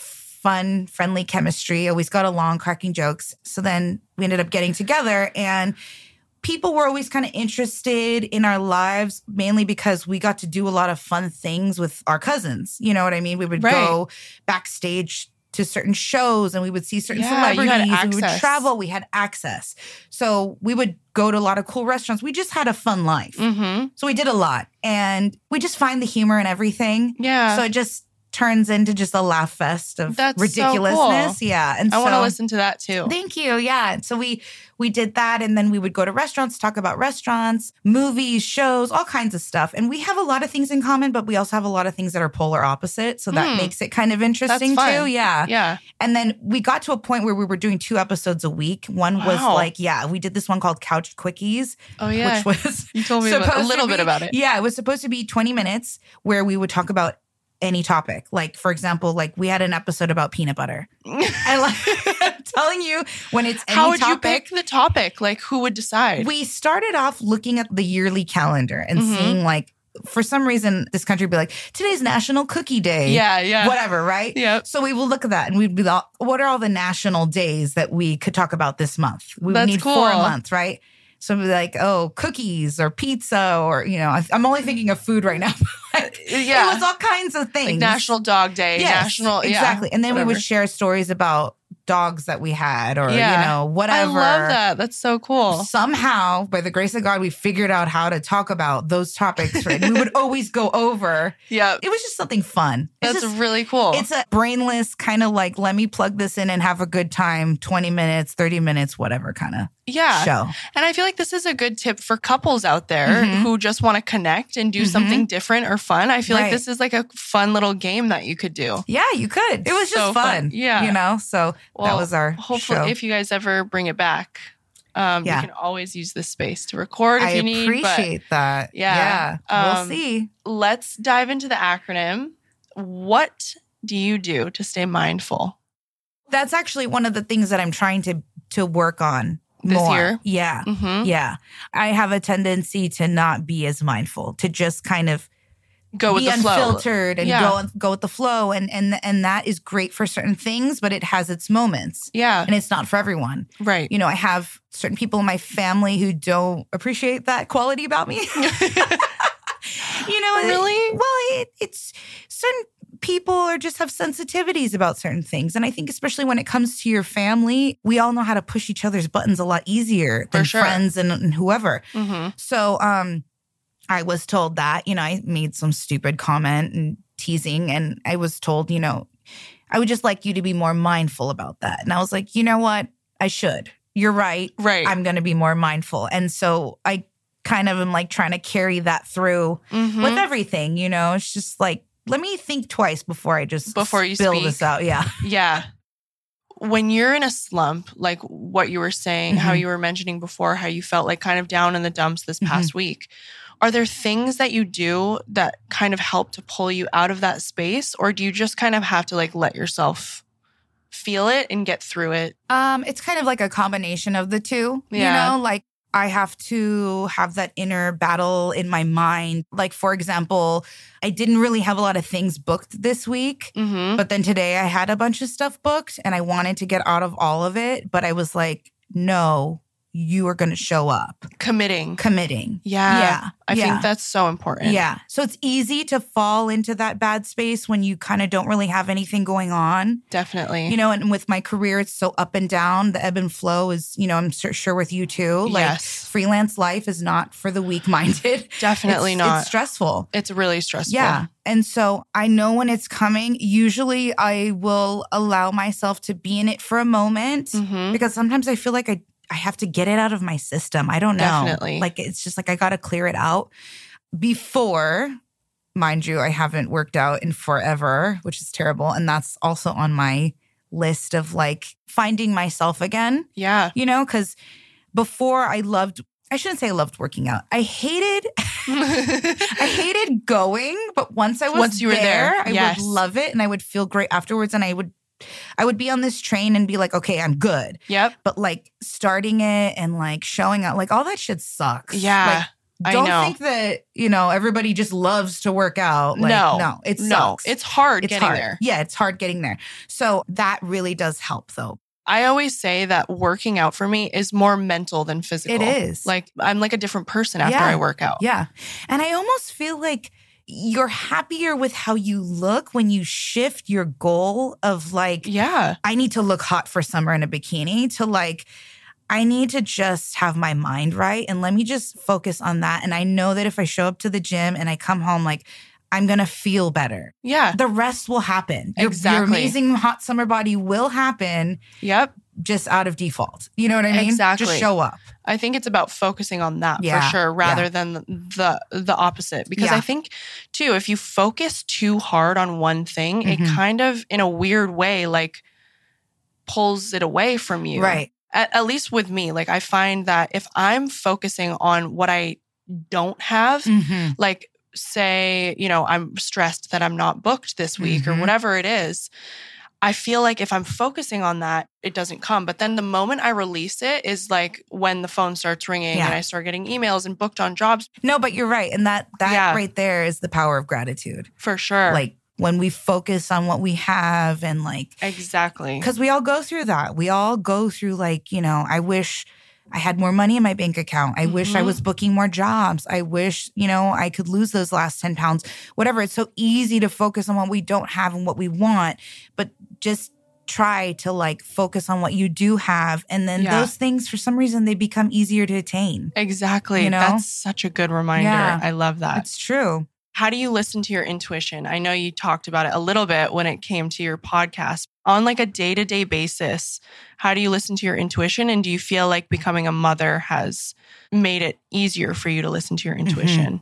fun, friendly chemistry, always got along, cracking jokes. So then we ended up getting together and people were always kind of interested in our lives, mainly because we got to do a lot of fun things with our cousins. You know what I mean? We would Right. go backstage to certain shows and we would see certain Yeah, celebrities we would travel. We had access. So we would go to a lot of cool restaurants. We just had a fun life. Mm-hmm. So we did a lot and we just find the humor in everything. Yeah. So it just turns into just a laugh fest of That's so ridiculousness. Yeah. And I so want to listen to that too. Thank you. Yeah. And so we we did that and then we would go to restaurants, talk about restaurants, movies, shows, all kinds of stuff. And we have a lot of things in common, but we also have a lot of things that are polar opposite. So that Hmm. makes it kind of interesting too. Yeah. yeah. And then we got to a point where we were doing two episodes a week. One was like, yeah, we did this one called Couch Quickies, Oh yeah. which was you told me about, a little bit about it. Yeah, it was supposed to be 20 minutes where we would talk about any topic. Like, for example, like we had an episode about peanut butter. *laughs* And like *laughs* I'm telling you, when it's any How would you pick the topic? Like, who would decide? we started off looking at the yearly calendar and Mhm. seeing like for some reason this country would be like, today's National Cookie Day. yeah, yeah. Whatever, right? yeah So we will look at that and we'd be like, what are all the national days that we could talk about this month? We would That's need four a month, right? So we'd like, oh, cookies or pizza or, you know, I- I'm only thinking of food right now. *laughs* Like, Yeah. It was all kinds of things. Like National Dog Day, Yes, National, yeah, Exactly. and then we would share stories about dogs that we had or, Yeah. you know, whatever. I love that. That's so cool. Somehow, by the grace of God, we figured out how to talk about those topics. Right? we would *laughs* always go over. Yeah, It was just something fun. It's that's just- really cool. it's a brainless kind of like, let me plug this in and have a good time 20 minutes, 30 minutes, whatever kind of. Yeah. show. And I feel like this is a good tip for couples out there Mhm. who just want to connect and do Mhm. something different or fun. I feel like this is like a fun little game that you could do. Yeah, you could. It was just fun. fun. Yeah. You know, so that was our Hopefully, show. if you guys ever bring it back, um, Yeah. you can always use this space to record if I you need. but appreciate that. Yeah. Yeah. we'll Um, see. let's dive into the acronym. What do you do to stay mindful? That's actually one of the things that I'm trying to to work on This more. year? Yeah. hmm Yeah. I have a tendency to not be as mindful, to just kind of Go with be the flow. unfiltered and Yeah. go go with the flow and and and that is great for certain things, but it has its moments. Yeah. And it's not for everyone. Right. You know, I have certain people in my family who don't appreciate that quality about me. *laughs* *laughs* you know, it- Really? well, it, it's certain people are just have sensitivities about certain things, and I think especially when it comes to your family, we all know how to push each other's buttons a lot easier than sure. friends and, and whoever. hmm So, um, I was told that you know I made some stupid comment and teasing, and I was told you know I would just like you to be more mindful about that, and I was like, you know what, I should. You're right. Right. I'm going to be more mindful. And so I kind of am like trying to carry that through Mhm. with everything, you know? It's just like, let me think twice before I just Before you spill speak. this out. Yeah. *laughs* Yeah. When you're in a slump, like what you were saying, how Mhm. you were mentioning before, how you felt like kind of down in the dumps this Mm-hmm. past week, are there things that you do that kind of help to pull you out of that space? Or do you just kind of have to like let yourself feel it and get through it? Um, it's kind of like a combination of the two, Yeah. you know, like I have to have that inner battle in my mind. Like, for example, I didn't really have a lot of things booked this week. Mm-hmm. But then today I had a bunch of stuff booked and I wanted to get out of all of it. But I was like, no, you are going to show up, Committing. committing. Yeah. Yeah. I yeah. think that's so important. Yeah. So it's easy to fall into that bad space when you kind of don't really have anything going on. Definitely. You know, and with my career, it's so up and down. The ebb and flow is, you know, I'm sur- sure with you too. Like yes. freelance life is not for the weak minded. *laughs* Definitely not. It's stressful. It's really stressful. Yeah. And so I know when it's coming. Usually I will allow myself to be in it for a moment hmm because sometimes I feel like I, I have to get it out of my system. I don't know. Definitely. Like it's just like I got to clear it out before. Mind you, I haven't worked out in forever, which is terrible. And that's also on my list of like finding myself again, Yeah. you know, because before I loved, I shouldn't say I loved working out. I hated *laughs* I hated going, but once I was Once you were there, I yes. would love it and I would feel great afterwards and I would I would be on this train and be like, okay, I'm good. yep. But like starting it and like showing up, like all that shit sucks. Yeah. I Like, don't know. think that, you know, everybody just loves to work out. Like, no. no, it no. sucks. It's hard It's getting hard. there. Yeah, it's hard getting there. So that really does help though. I always say that working out for me is more mental than physical. It is. Like I'm like a different person after Yeah. I work out. Yeah. And I almost feel like you're happier with how you look when you shift your goal of like, Yeah. I need to look hot for summer in a bikini to like, I need to just have my mind right and let me just focus on that. And I know that if I show up to the gym and I come home, like, I'm gonna feel better. Yeah. The rest will happen. Your, your amazing hot summer body will happen Yep. Just out of default. You know what I mean? Exactly. Just show up. I think it's about focusing on that Yeah. for sure rather Yeah. than the the opposite because Yeah. I think too if you focus too hard on one thing it Mhm. kind of in a weird way like pulls it away from you. Right. At, at least with me like I find that if I'm focusing on what I don't have Mhm. like say you know i'm stressed that i'm not booked this week or Mhm. whatever it is i feel like if i'm focusing on that it doesn't come but then the moment i release it is like when the phone starts ringing Yeah. and i start getting emails and booked on jobs No, but you're right. And that that Yeah. right there is the power of gratitude. for sure Like when we focus on what we have and like exactly because we all go through that. We all go through like, you know, I wish I had more money in my bank account. I wish I Mhm. was booking more jobs. I wish, you know, I could lose those last 10 pounds. Whatever. It's so easy to focus on what we don't have and what we want, but just try to like focus on what you do have. And then Yeah. those things, for some reason, they become easier to attain. exactly You know? that's such a good reminder Yeah. i love that It's true. how do you listen to your intuition i know you talked about it a little bit when it came to your podcast on like a day-to-day basis, how do you listen to your intuition and do you feel like becoming a mother has made it easier for you to listen to your Mm-hmm. intuition?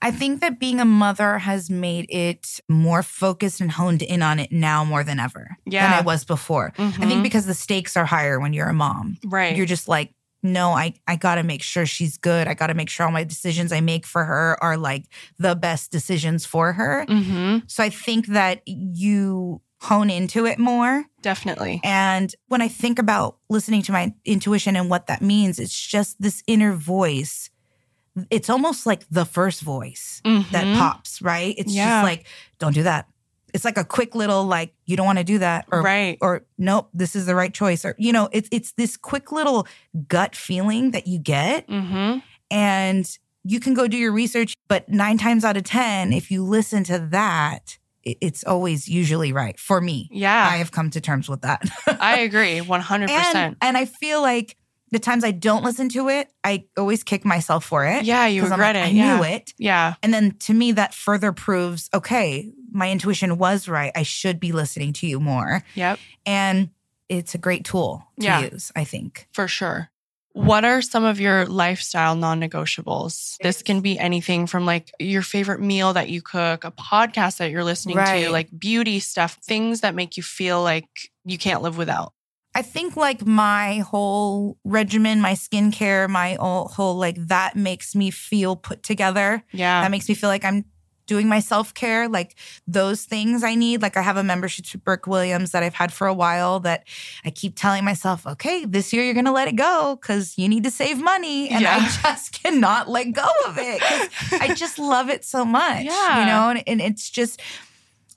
I think that being a mother has made it more focused and honed in on it now more than ever Yeah. than I was before. I Mhm. think because the stakes are higher when you're a mom. Right. You're just like, no, I, I got to make sure she's good. I got to make sure all my decisions I make for her are like the best decisions for her. hmm So I think that you hone into it more. Definitely. And when I think about listening to my intuition and what that means, it's just this inner voice. It's almost like the first voice that Mhm. pops, right? It's Yeah. just like, don't do that. It's like a quick little like, you don't want to do that. Or right. or nope, this is the right choice. Or, you know, it's it's this quick little gut feeling that you get. hmm And you can go do your research, but nine times out of 10, if you listen to that, it's always usually right for me. Yeah. I have come to terms with that. *laughs* I agree 100%. and, and I feel like the times I don't listen to it, I always kick myself for it. yeah, you regret like, it. I yeah. knew it. Yeah. And then to me, that further proves okay, my intuition was right. I should be listening to you more. Yep. And it's a great tool to Yeah. use, I think. For sure. What are some of your lifestyle non negotiables? This can be anything from like your favorite meal that you cook, a podcast that you're listening Right. to, like beauty stuff, things that make you feel like you can't live without. I think like my whole regimen, my skincare, my whole, whole like that makes me feel put together. Yeah. That makes me feel like I'm doing my self care, like those things I need. Like I have a membership to Burke Williams that I've had for a while that I keep telling myself, okay, this year you're going to let it go because you need to save money. And Yeah. I *laughs* just cannot let go of it because I just love it so much, Yeah. you know? And, and it's just,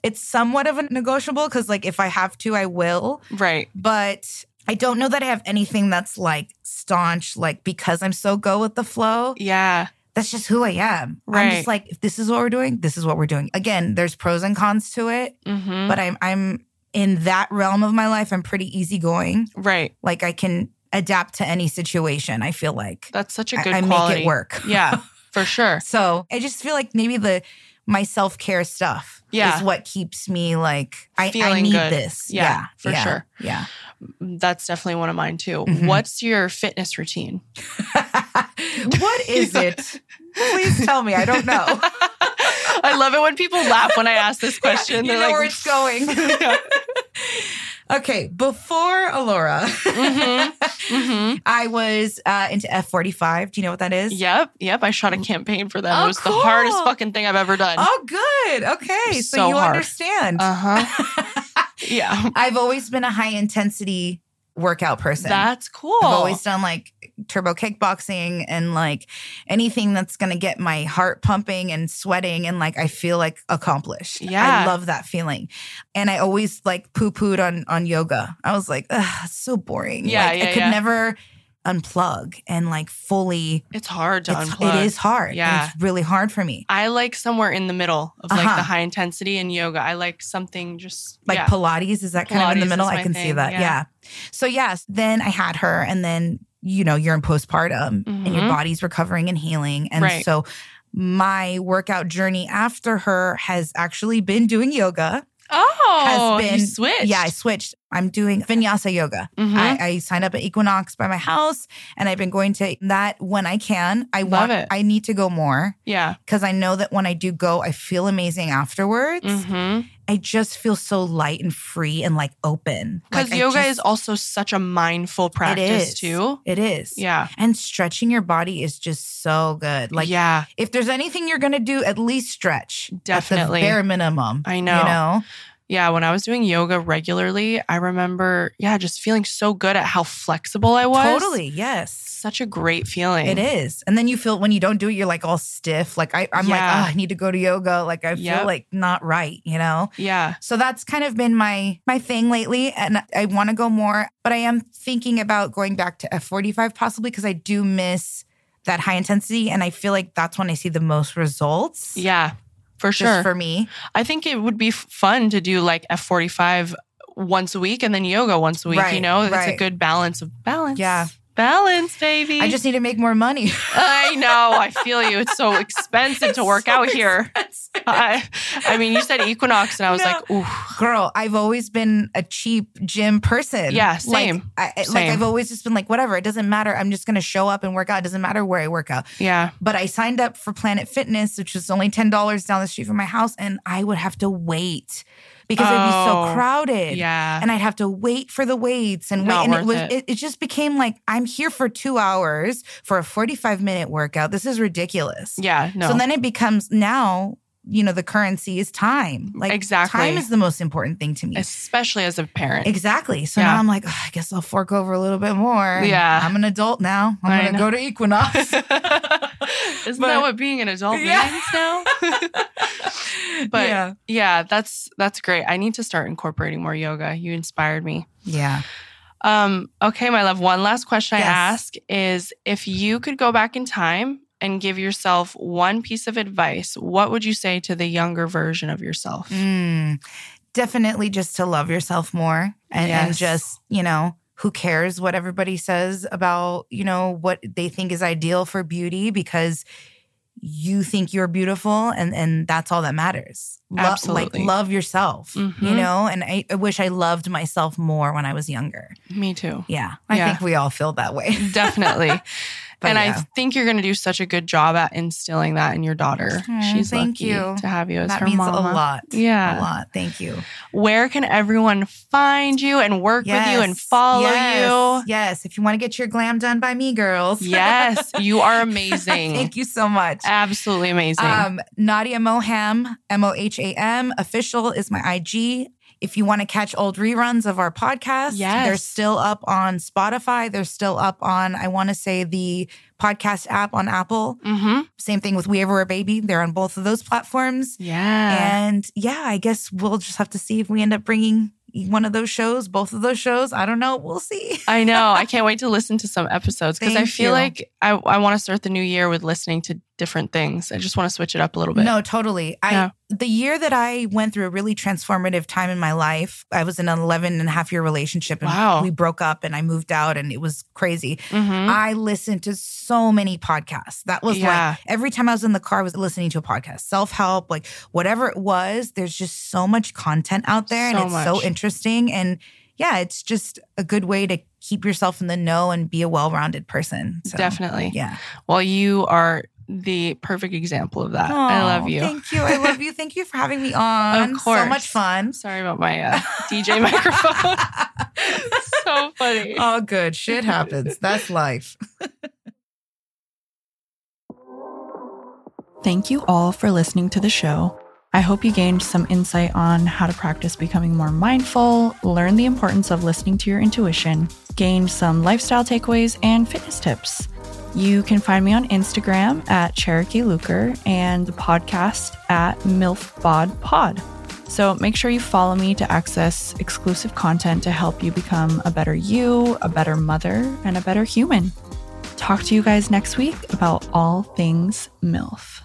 it's somewhat of a negotiable because like if I have to, I will right. but I don't know that I have anything that's like staunch, like because I'm so go with the flow. Yeah. That's just who I am. Right. I'm just like, if this is what we're doing, this is what we're doing. Again, there's pros and cons to it, hmm but I'm I'm in that realm of my life, I'm pretty easygoing. right. Like I can adapt to any situation. I feel like That's such a good I quality. make it work. Yeah, *laughs* for sure. So I just feel like maybe the my self care stuff Yeah. is what keeps me like I, I need good. this. Yeah, Yeah, for yeah, sure. Yeah. That's definitely one of mine too. Mhm. What's your fitness routine? *laughs* what *laughs* is it? Please tell me. I don't know. *laughs* I love it when people laugh when I ask this *laughs* question. you They're know like, where it's going. Yeah. okay, before Alora, Mhm. Mhm. I was uh, into F45. Do you know what that is? Yep, yep. I shot a campaign for them. Oh, it was the hardest fucking thing I've ever done. Oh, good. Okay, so, So you hard. understand. Uh huh. yeah, I've always been a high intensity workout person. that's cool. I've always done like turbo kickboxing and like anything that's going to get my heart pumping and sweating and like I feel like accomplished. Yeah. I love that feeling. And I always like poo pooed on on yoga. I was like, so boring. Yeah, like, yeah, I could yeah. never unplug and like fully. it's hard to It's, unplug. it is hard. Yeah. It's really hard for me. I like somewhere in the middle of like Uh-huh. the high intensity and yoga. I like something just Like yeah. Pilates, is that kind of in the middle? I can see that. yeah. Yeah. So, yes, then I had her, and then, you know, you're in postpartum and your Mhm. body's recovering and healing. And Right. so, my workout journey after her has actually been doing yoga. oh, has been you switched. Yeah, I switched. I'm doing vinyasa yoga. Mhm. I, I signed up at Equinox by my house, and I've been going to that when I can. I Love want. it. I need to go more yeah. because I know that when I do go, I feel amazing afterwards. hmm I just feel so light and free and like open. Because Like, yoga just- is also such a mindful practice too. It is. Yeah. And stretching your body is just so good. Like, yeah. if there's anything you're gonna do, at least stretch. Definitely. Bare minimum. I know. You know? Yeah, when I was doing yoga regularly, I remember, yeah, just feeling so good at how flexible I was. Totally. Yes. Such a great feeling. It is. And then you feel when you don't do it, you're like all stiff. Like I, I'm like, oh, I need to go to yoga. Like I feel Yep. like not right, you know? Yeah. So that's kind of been my my thing lately. And I want to go more, but I am thinking about going back to F45 possibly because I do miss that high intensity. And I feel like that's when I see the most results. Yeah. For Just sure. for me. I think it would be fun to do like F45 once a week and then yoga once a week. You know, it's a good balance of balance. Yeah. Balance, baby. I just need to make more money. *laughs* I know. I feel you. It's so expensive to work So out here. I, I mean, you said Equinox, and I was No. like, ooh. Girl, I've always been a cheap gym person. Yeah, Like, same. I, I- like Same. I've always just been like, whatever. It doesn't matter. I'm just gonna show up and work out. It doesn't matter where I work out. Yeah. But I signed up for Planet Fitness, which was only ten dollars down the street from my house, and I would have to wait because it'd be Oh, so crowded. Yeah. And I'd have to wait for the weights and wait. Not and it was it. it, it just became like I'm here for two hours for a 45 minute workout. This is ridiculous. yeah. No. So then it becomes now, you know, the currency is time. Like Exactly. time is the most important thing to me. Especially as a parent. Exactly. So Yeah. now I'm like, "Ugh, I guess I'll fork over a little bit more. Yeah. I'm an adult now. I'm I gonna know. go to Equinox. *laughs* Isn't But- that what being an adult *laughs* Yeah. means now? *laughs* *laughs* but yeah. yeah. that's that's great. I need to start incorporating more yoga. You inspired me. Yeah. Um, okay, my love. One last question I ask is if you could go back in time and give yourself one piece of advice, what would you say to the younger version of yourself? Mm, definitely just to love yourself more and, and just, you know, who cares what everybody says about, you know, what they think is ideal for beauty because you think you're beautiful and and that's all that matters. Lo- Absolutely. like love yourself, you Mhm. know, and I, I wish I loved myself more when I was younger. Me too. Yeah. I Yeah. think we all feel that way. *laughs* Definitely. But and I think you're going to do such a good job at instilling that in your daughter. Aw, She's thank lucky you. to have you as that her means mama. a lot. Yeah. A lot. Thank you. Where can everyone find you and work with you and follow yes. Yes. If you want to get your glam done by me, girls. *laughs* Yes, you are amazing. Thank you so much. Absolutely amazing. Um, Nadia Moham, M O H A M, official is my IG. If you want to catch old reruns of our podcast, Yes. they're still up on Spotify. They're still up on, I want to say, the podcast app on Apple. mm-hmm. Same thing with We Ever Were a Baby. They're on both of those platforms. Yeah. And yeah, I guess we'll just have to see if we end up bringing one of those shows, both of those shows. I don't know. We'll see. *laughs* I know. I *laughs* can't wait to listen to some episodes because I feel you. like I, I want to start the new year with listening to different things. I just want to switch it up a little bit. No, totally. I the year that I went through a really transformative time in my life, I was in an 11 and a half year relationship and Wow. we broke up and I moved out and it was crazy. Mhm. I listened to so many podcasts. That was Yeah. like every time I was in the car I was listening to a podcast. Self-help, like whatever it was, there's just so much content out there and So it's so interesting and yeah, it's just a good way to keep yourself in the know and be a well-rounded person. So, Definitely. Yeah. Well, you are the perfect example of that. I love you. Thank you. I love you. Thank you for having me *laughs* on. Of course. So much fun. Sorry about my uh, DJ microphone. *laughs* so funny. All good. Shit happens. That's life. *laughs* Thank you all for listening to the show. I hope you gained some insight on how to practice becoming more mindful, learn the importance of listening to your intuition, gained some lifestyle takeaways and fitness tips. You can find me on Instagram at Cherokee Luker and the podcast at MILFBodPod. So make sure you follow me to access exclusive content to help you become a better you, a better mother, and a better human. Talk to you guys next week about all things MILF.